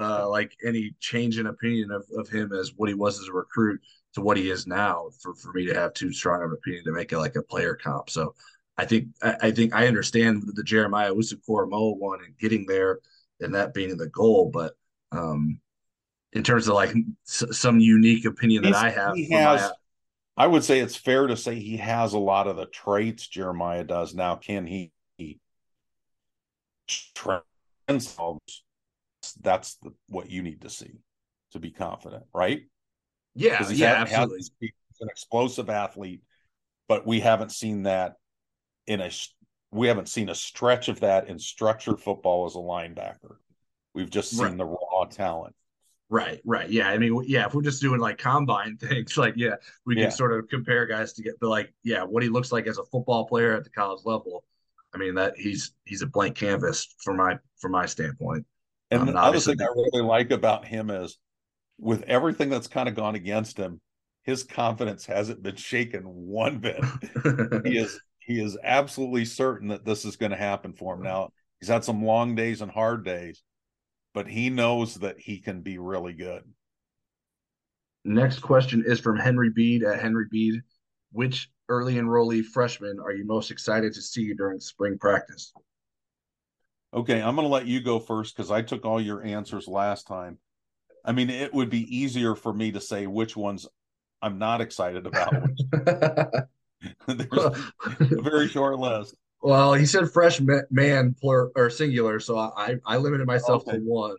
uh, like any change in opinion of, of him as what he was as a recruit to what he is now for, for me to have too strong of an opinion to make it like a player comp. So I think I, I think I understand the Jeremiah Mo one and getting there and that being the goal, but um, in terms of like s- some unique opinion that I have, has, my, I would say it's fair to say he has a lot of the traits Jeremiah does. Now, can he, he that's the, what you need to see to be confident, right? Yeah, yeah, had, absolutely. He's an explosive athlete, but we haven't seen that in a we haven't seen a stretch of that in structured football as a linebacker. We've just seen right. the raw talent. Right, right. Yeah. I mean, yeah, if we're just doing like combine things, like, yeah, we can yeah. sort of compare guys to get, but like, yeah, what he looks like as a football player at the college level. I mean, that he's, he's a blank canvas from my, from my standpoint. And the other thing I really like about him is with everything that's kind of gone against him, his confidence hasn't been shaken one bit. he is he is absolutely certain that this is going to happen for him. Now he's had some long days and hard days, but he knows that he can be really good. Next question is from Henry Bead at Henry Bead. Which early enrollee freshman are you most excited to see during spring practice? Okay, I'm going to let you go first because I took all your answers last time. I mean, it would be easier for me to say which ones I'm not excited about. There's a very short list. Well, he said fresh man plur or singular, so I I limited myself okay. to one.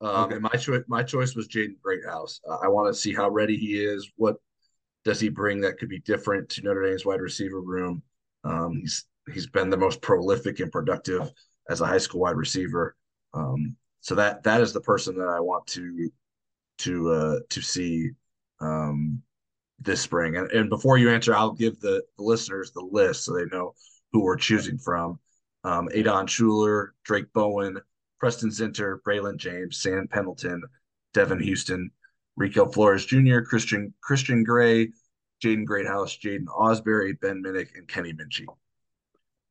Um, okay. And my choice my choice was Jaden Greathouse. Uh, I want to see how ready he is. What does he bring that could be different to Notre Dame's wide receiver room? Um, he's he's been the most prolific and productive as a high school wide receiver. Um, so that that is the person that I want to to uh, to see um, this spring. And, and before you answer, I'll give the, the listeners the list so they know who we're choosing from. Um, Adon Shuler, Drayk Bowen, Preston Zinter, Braylon James, Sam Pendleton, Devin Houston, Rico Flores Jr., Christian Christian Gray, Jaden Greathouse, Jaiden Ausberry, Ben Minich, and Kenny Minchey.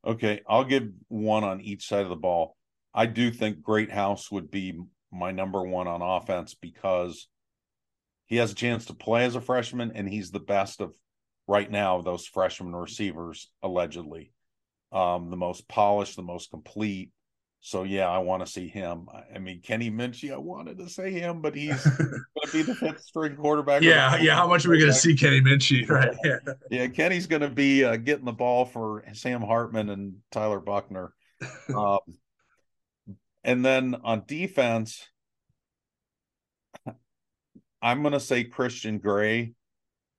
Okay, I'll give one on each side of the ball. I do think Greathouse would be my number one on offense because he has a chance to play as a freshman and he's the best of right now those freshman receivers allegedly um the most polished the most complete so yeah i want to see him i mean kenny minchey i wanted to say him but he's going to be the fifth string quarterback yeah yeah how much are we going to see kenny minchey right yeah, yeah kenny's going to be uh, getting the ball for sam hartman and tyler Buchner. um, and then on defense i'm going to say christian gray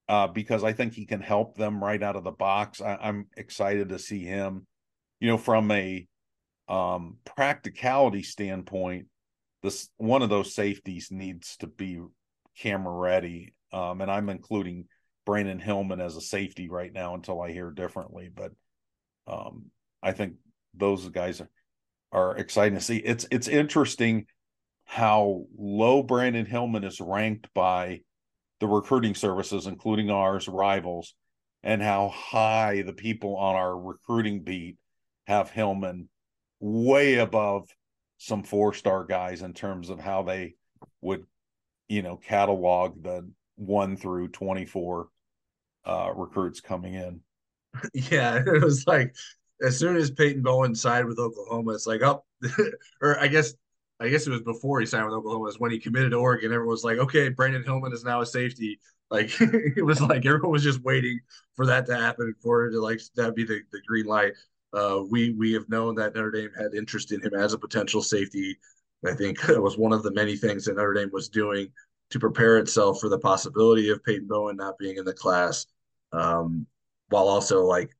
uh, because I think he can help them right out of the box. I, am excited to see him. You know, from a um, practicality standpoint, this one of those safeties needs to be camera ready, um, and I'm including Brandyn Hillman as a safety right now until I hear differently. But um, I think those guys are, are exciting to see. It's it's interesting how low Brandyn Hillman is ranked by the recruiting services, including ours, rivals, and how high the people on our recruiting beat have Hillman way above some four star guys in terms of how they would, you know, catalog the one through 24 uh, recruits coming in. Yeah, it was like as soon as Peyton Bowen signed with Oklahoma, it's like, oh, or I guess I guess it was before he signed with Oklahoma, was when he committed to Oregon. Everyone was like, okay, Brandyn Hillman is now a safety. Like it was like everyone was just waiting for that to happen for it to like that be the, the green light. Uh, we we have known that Notre Dame had interest in him as a potential safety. I think it was one of the many things that Notre Dame was doing to prepare itself for the possibility of Peyton Bowen not being in the class, um, while also like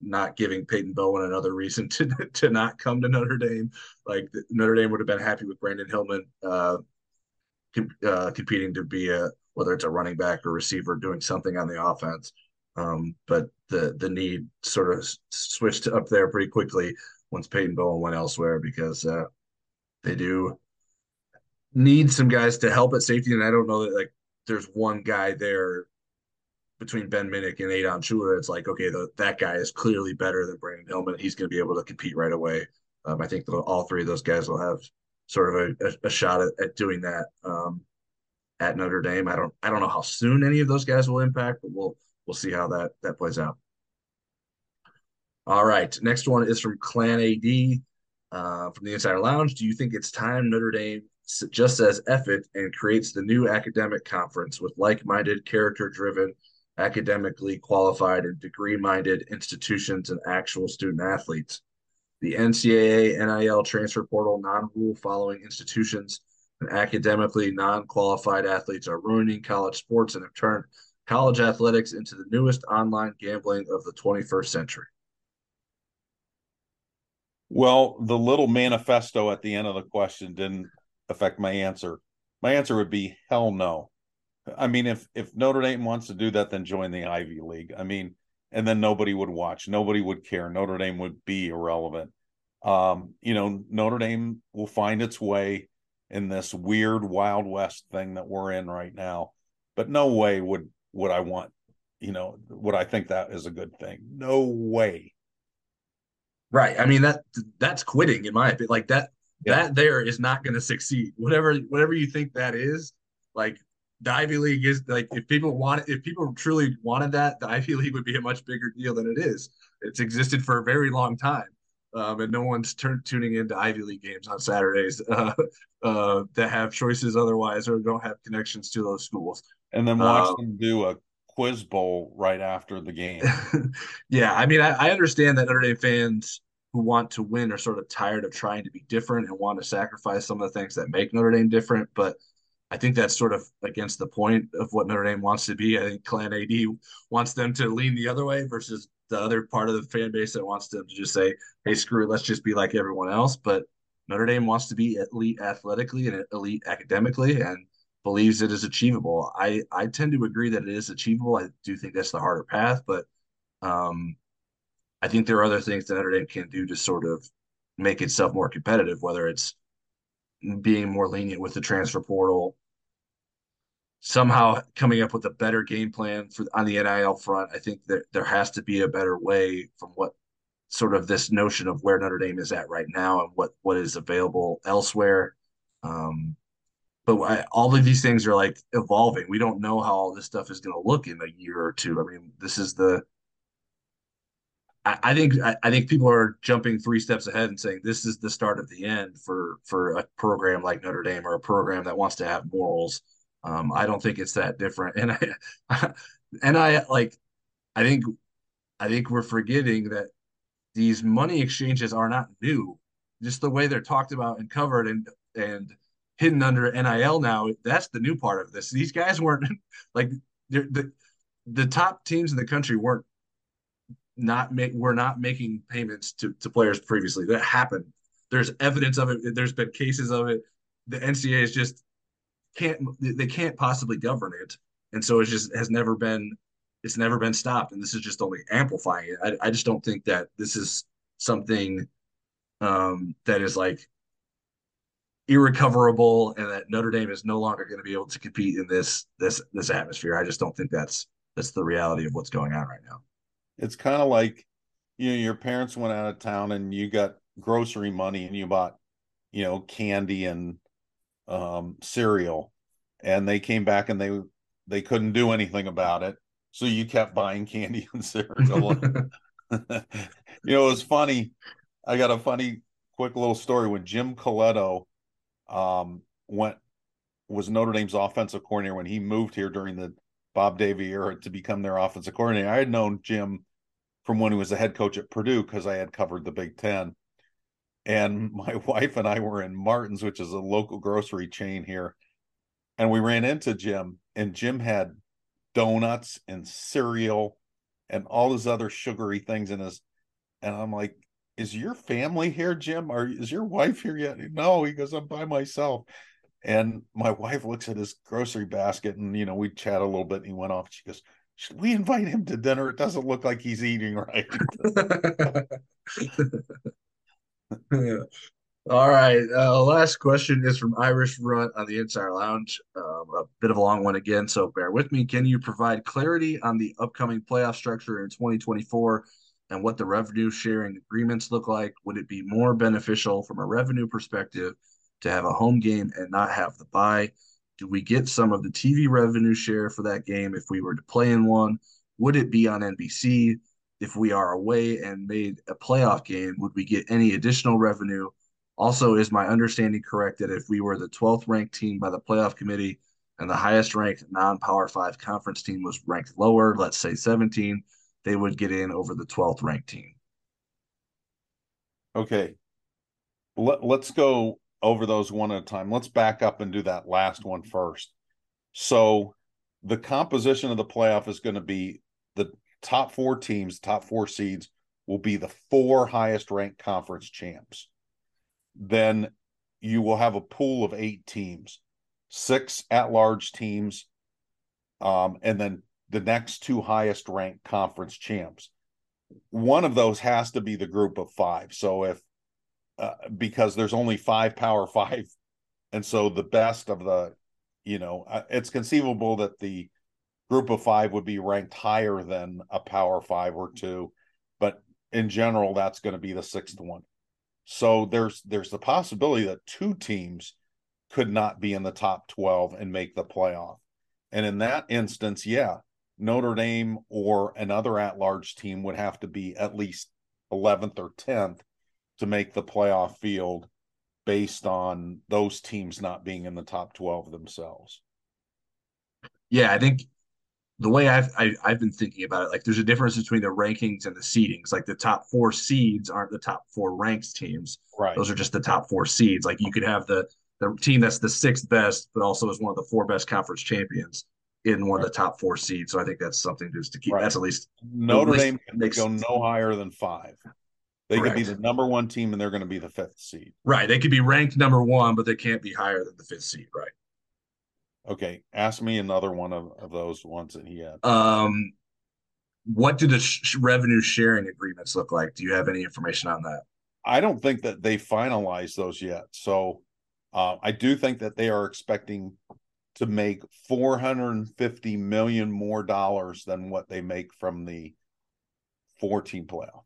not giving Peyton Bowen another reason to to not come to Notre Dame. Like Notre Dame would have been happy with Brandyn Hillman uh, uh, competing to be a whether it's a running back or receiver doing something on the offense. Um, but the the need sort of switched up there pretty quickly once Peyton Bowen went elsewhere because uh, they do need some guys to help at safety, and I don't know that like there's one guy there between Ben Minich and Adon Shuler, it's like, okay, the, that guy is clearly better than Brandyn Hillman. He's going to be able to compete right away. Um, I think the, all three of those guys will have sort of a, a, a shot at, at, doing that um, at Notre Dame. I don't I don't know how soon any of those guys will impact, but we'll we'll see how that that plays out. All right, next one is from Clan AD uh, from the Insider Lounge. Do you think it's time Notre Dame just says F it and creates the new academic conference with like-minded, character-driven academically qualified and degree minded institutions and actual student athletes. The NCAA NIL transfer portal non rule following institutions and academically non qualified athletes are ruining college sports and have turned college athletics into the newest online gambling of the 21st century. Well, the little manifesto at the end of the question didn't affect my answer. My answer would be hell no. I mean, if if Notre Dame wants to do that, then join the Ivy League. I mean, and then nobody would watch, nobody would care. Notre Dame would be irrelevant. Um, you know, Notre Dame will find its way in this weird Wild West thing that we're in right now. But no way would would I want, you know, would I think that is a good thing? No way. Right. I mean that that's quitting in my opinion. Like that yeah. that there is not going to succeed. Whatever whatever you think that is, like the Ivy League is like if people want if people truly wanted that, the Ivy League would be a much bigger deal than it is. It's existed for a very long time, um, and no one's turn, tuning into Ivy League games on Saturdays uh, uh, that have choices otherwise or don't have connections to those schools. And then watch um, them do a quiz bowl right after the game. yeah, I mean, I, I understand that Notre Dame fans who want to win are sort of tired of trying to be different and want to sacrifice some of the things that make Notre Dame different, but I think that's sort of against the point of what Notre Dame wants to be. I think Clan AD wants them to lean the other way versus the other part of the fan base that wants them to just say, "Hey, screw it, let's just be like everyone else." But Notre Dame wants to be elite athletically and elite academically, and believes it is achievable. I I tend to agree that it is achievable. I do think that's the harder path, but um, I think there are other things that Notre Dame can do to sort of make itself more competitive, whether it's being more lenient with the transfer portal, somehow coming up with a better game plan for on the NIL front. I think that there has to be a better way from what sort of this notion of where Notre Dame is at right now and what what is available elsewhere. Um, but I, all of these things are like evolving. We don't know how all this stuff is going to look in a year or two. I mean, this is the. I, I think I, I think people are jumping three steps ahead and saying this is the start of the end for for a program like Notre Dame or a program that wants to have morals. Um, I don't think it's that different, and I and I like I think I think we're forgetting that these money exchanges are not new. Just the way they're talked about and covered and and hidden under NIL now, that's the new part of this. These guys weren't like the the top teams in the country weren't not make were not making payments to, to players previously. That happened. There's evidence of it. There's been cases of it. The NCAA is just can't they can't possibly govern it, and so it just has never been it's never been stopped, and this is just only amplifying it. I, I just don't think that this is something um, that is like irrecoverable, and that Notre Dame is no longer going to be able to compete in this this this atmosphere. I just don't think that's that's the reality of what's going on right now. It's kind of like you know your parents went out of town and you got grocery money and you bought you know candy and um, cereal, and they came back and they they couldn't do anything about it so you kept buying candy and cereal. you know, it was funny. I got a funny, quick little story when Jim Colletto um, went was Notre Dame's offensive coordinator when he moved here during the Bob Davie era to become their offensive coordinator. I had known Jim from when he was the head coach at Purdue because I had covered the Big Ten. And my wife and I were in Martin's, which is a local grocery chain here. And we ran into Jim, and Jim had donuts and cereal and all these other sugary things in his and i'm like is your family here jim or is your wife here yet no he goes i'm by myself and my wife looks at his grocery basket and you know we chat a little bit and he went off she goes should we invite him to dinner it doesn't look like he's eating right. All right. Uh, last question is from Irish Runt on the Insider Lounge. Um, a bit of a long one again, so bear with me. Can you provide clarity on the upcoming playoff structure in 2024 and what the revenue sharing agreements look like? Would it be more beneficial from a revenue perspective to have a home game and not have the buy? Do we get some of the TV revenue share for that game if we were to play in one? Would it be on NBC? If we are away and made a playoff game, would we get any additional revenue? Also, is my understanding correct that if we were the 12th ranked team by the playoff committee and the highest ranked non power five conference team was ranked lower, let's say 17, they would get in over the 12th ranked team? Okay. Let, let's go over those one at a time. Let's back up and do that last one first. So, the composition of the playoff is going to be the top four teams, top four seeds will be the four highest ranked conference champs then you will have a pool of eight teams, six at large teams, um, and then the next two highest ranked conference champs. One of those has to be the group of five. So if uh, because there's only five power five, and so the best of the, you know, uh, it's conceivable that the group of five would be ranked higher than a power five or two, but in general, that's going to be the sixth one. So there's there's the possibility that two teams could not be in the top 12 and make the playoff. And in that instance, yeah, Notre Dame or another at-large team would have to be at least 11th or 10th to make the playoff field based on those teams not being in the top 12 themselves. Yeah, I think the way I've I, have i have been thinking about it, like there's a difference between the rankings and the seedings. Like the top four seeds aren't the top four ranked teams. Right. Those are just the top four seeds. Like you could have the the team that's the sixth best, but also is one of the four best conference champions in one of the top four seeds. So I think that's something just to keep. Right. That's at least Notre Dame can makes, go no higher than five. They Correct. could be the number one team, and they're going to be the fifth seed. Right. They could be ranked number one, but they can't be higher than the fifth seed. Right. Okay, ask me another one of, of those ones that he had. Um, what do the sh- revenue sharing agreements look like? Do you have any information on that? I don't think that they finalized those yet. So Uh, I do think that they are expecting to make 450 million more dollars than what they make from the 14 playoff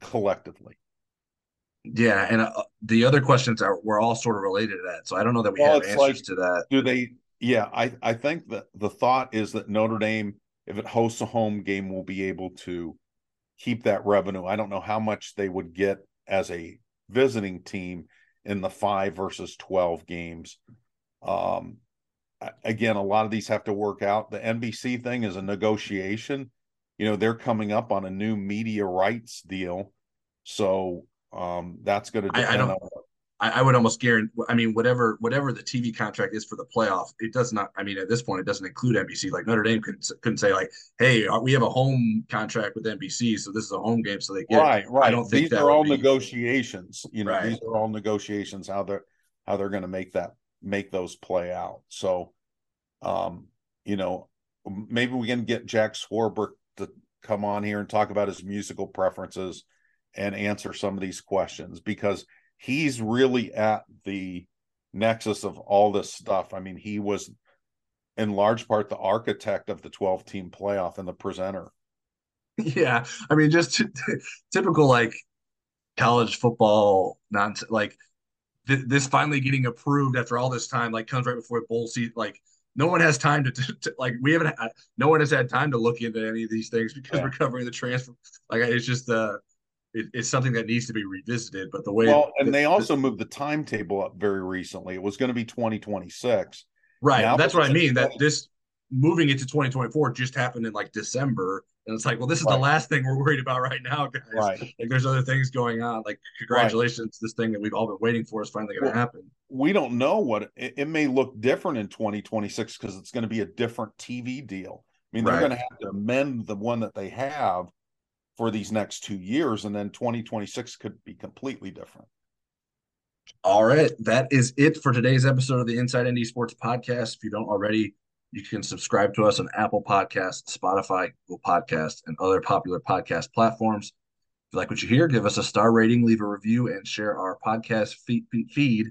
collectively. Yeah, and uh, the other questions are were all sort of related to that. So I don't know that we Well, have answers like- to that. Do they? Yeah, I I think that the thought is that Notre Dame, if it hosts a home game, will be able to keep that revenue. I don't know how much they would get as a visiting team in the five versus twelve games. Um, again, a lot of these have to work out. The NBC thing is a negotiation. You know, they're coming up on a new media rights deal, so um, that's going to I- I don't- on I, I would almost guarantee. I mean, whatever whatever the TV contract is for the playoff, it does not. I mean, at this point, it doesn't include NBC. Like Notre Dame couldn't couldn't say like, "Hey, uh, we have a home contract with NBC, so this is a home game, so they get." it." right I don't think these are all be- negotiations you know Right. these are all negotiations how they're how they're going to make that make those play out so um you know maybe we can get jack swarbrick to come on here and talk about his musical preferences and answer some of these questions because he's really at the nexus of all this stuff i mean he was in large part the architect of the 12 team playoff and the presenter Yeah, I mean, just t- typical like college football nonsense. Like th- this finally getting approved after all this time, like comes right before bowl season. Like no one has time to, to, to- like we haven't. Had, no one has had time to look into any of these things because Yeah. we're covering the transfer. Like it's just uh, it, it's something that needs to be revisited. But the way Well, and the- they also moved the timetable up very recently. It was going to be 2026. Right. Now That's what I mean. That this moving it to 2024 just happened in like December. And it's like, well, this is the last thing we're worried about right now, guys. Right. Like there's other things going on. Like congratulations, this thing that we've all been waiting for is finally gonna Well, happen. We don't know what it, it may look different in 2026 because it's going to be a different TV deal. I mean, they're Right. going to have to amend the one that they have for these next two years, and then 2026 could be completely different. All right. That is it for today's episode of the Inside ND Sports Podcast. If you don't already, you can subscribe to us on Apple Podcasts, Spotify, Google Podcasts, and other popular podcast platforms. If you like what you hear, give us a star rating, leave a review, and share our podcast feed,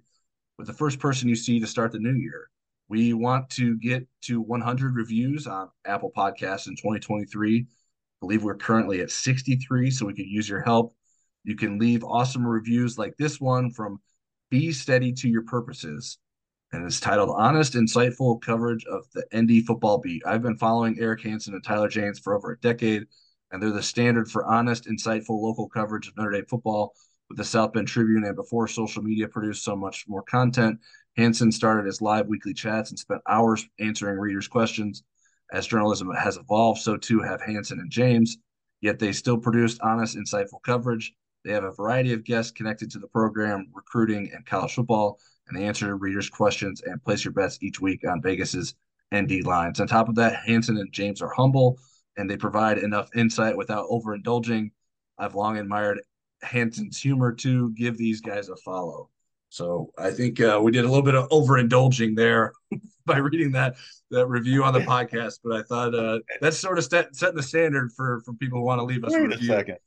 with the first person you see to start the new year. We want to get to 100 reviews on Apple Podcasts in 2023. I believe we're currently at 63, so we could use your help. You can leave awesome reviews like this one from Be Steady to Your Purposes. And it's titled Honest, Insightful Coverage of the ND Football Beat. I've been following Eric Hansen and Tyler James for over a decade, and they're the standard for honest, insightful local coverage of Notre Dame football with the South Bend Tribune. And before social media produced so much more content, Hansen started his live weekly chats and spent hours answering readers' questions. As journalism has evolved, so too have Hansen and James. Yet they still produced honest, insightful coverage. They have a variety of guests connected to the program, recruiting, and college football, and answer readers' questions and place your bets each week on Vegas's ND lines. On top of that, Hansen and James are humble and they provide enough insight without overindulging. I've long admired Hansen's humor to give these guys a follow. So I think uh, we did a little bit of overindulging there by reading that that review on the podcast. But I thought uh, that's sort of set, setting the standard for for people who want to leave us a Wait a review. second.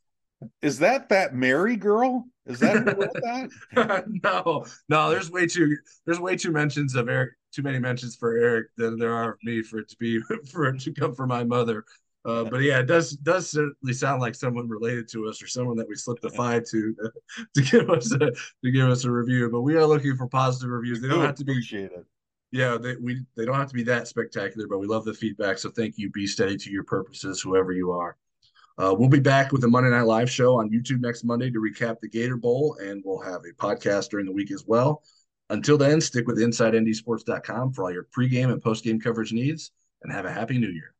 Is that that Mary girl? Is that that? no, no, there's way too there's way too mentions of Eric, too many mentions for Eric than there are me for it to be for it to come from my mother. Uh, but yeah, it does does certainly sound like someone related to us or someone that we slipped a five to to give us a to give us a review. But we are looking for positive reviews. They don't have to be appreciate it. yeah, they we they don't have to be that spectacular, but we love the feedback. So thank you. Be steady to your purposes, whoever you are. Uh, we'll be back with a Monday Night Live show on YouTube next Monday to recap the Gator Bowl, and we'll have a podcast during the week as well. Until then, stick with InsideNDSports.com for all your pregame and postgame coverage needs, and have a happy new year.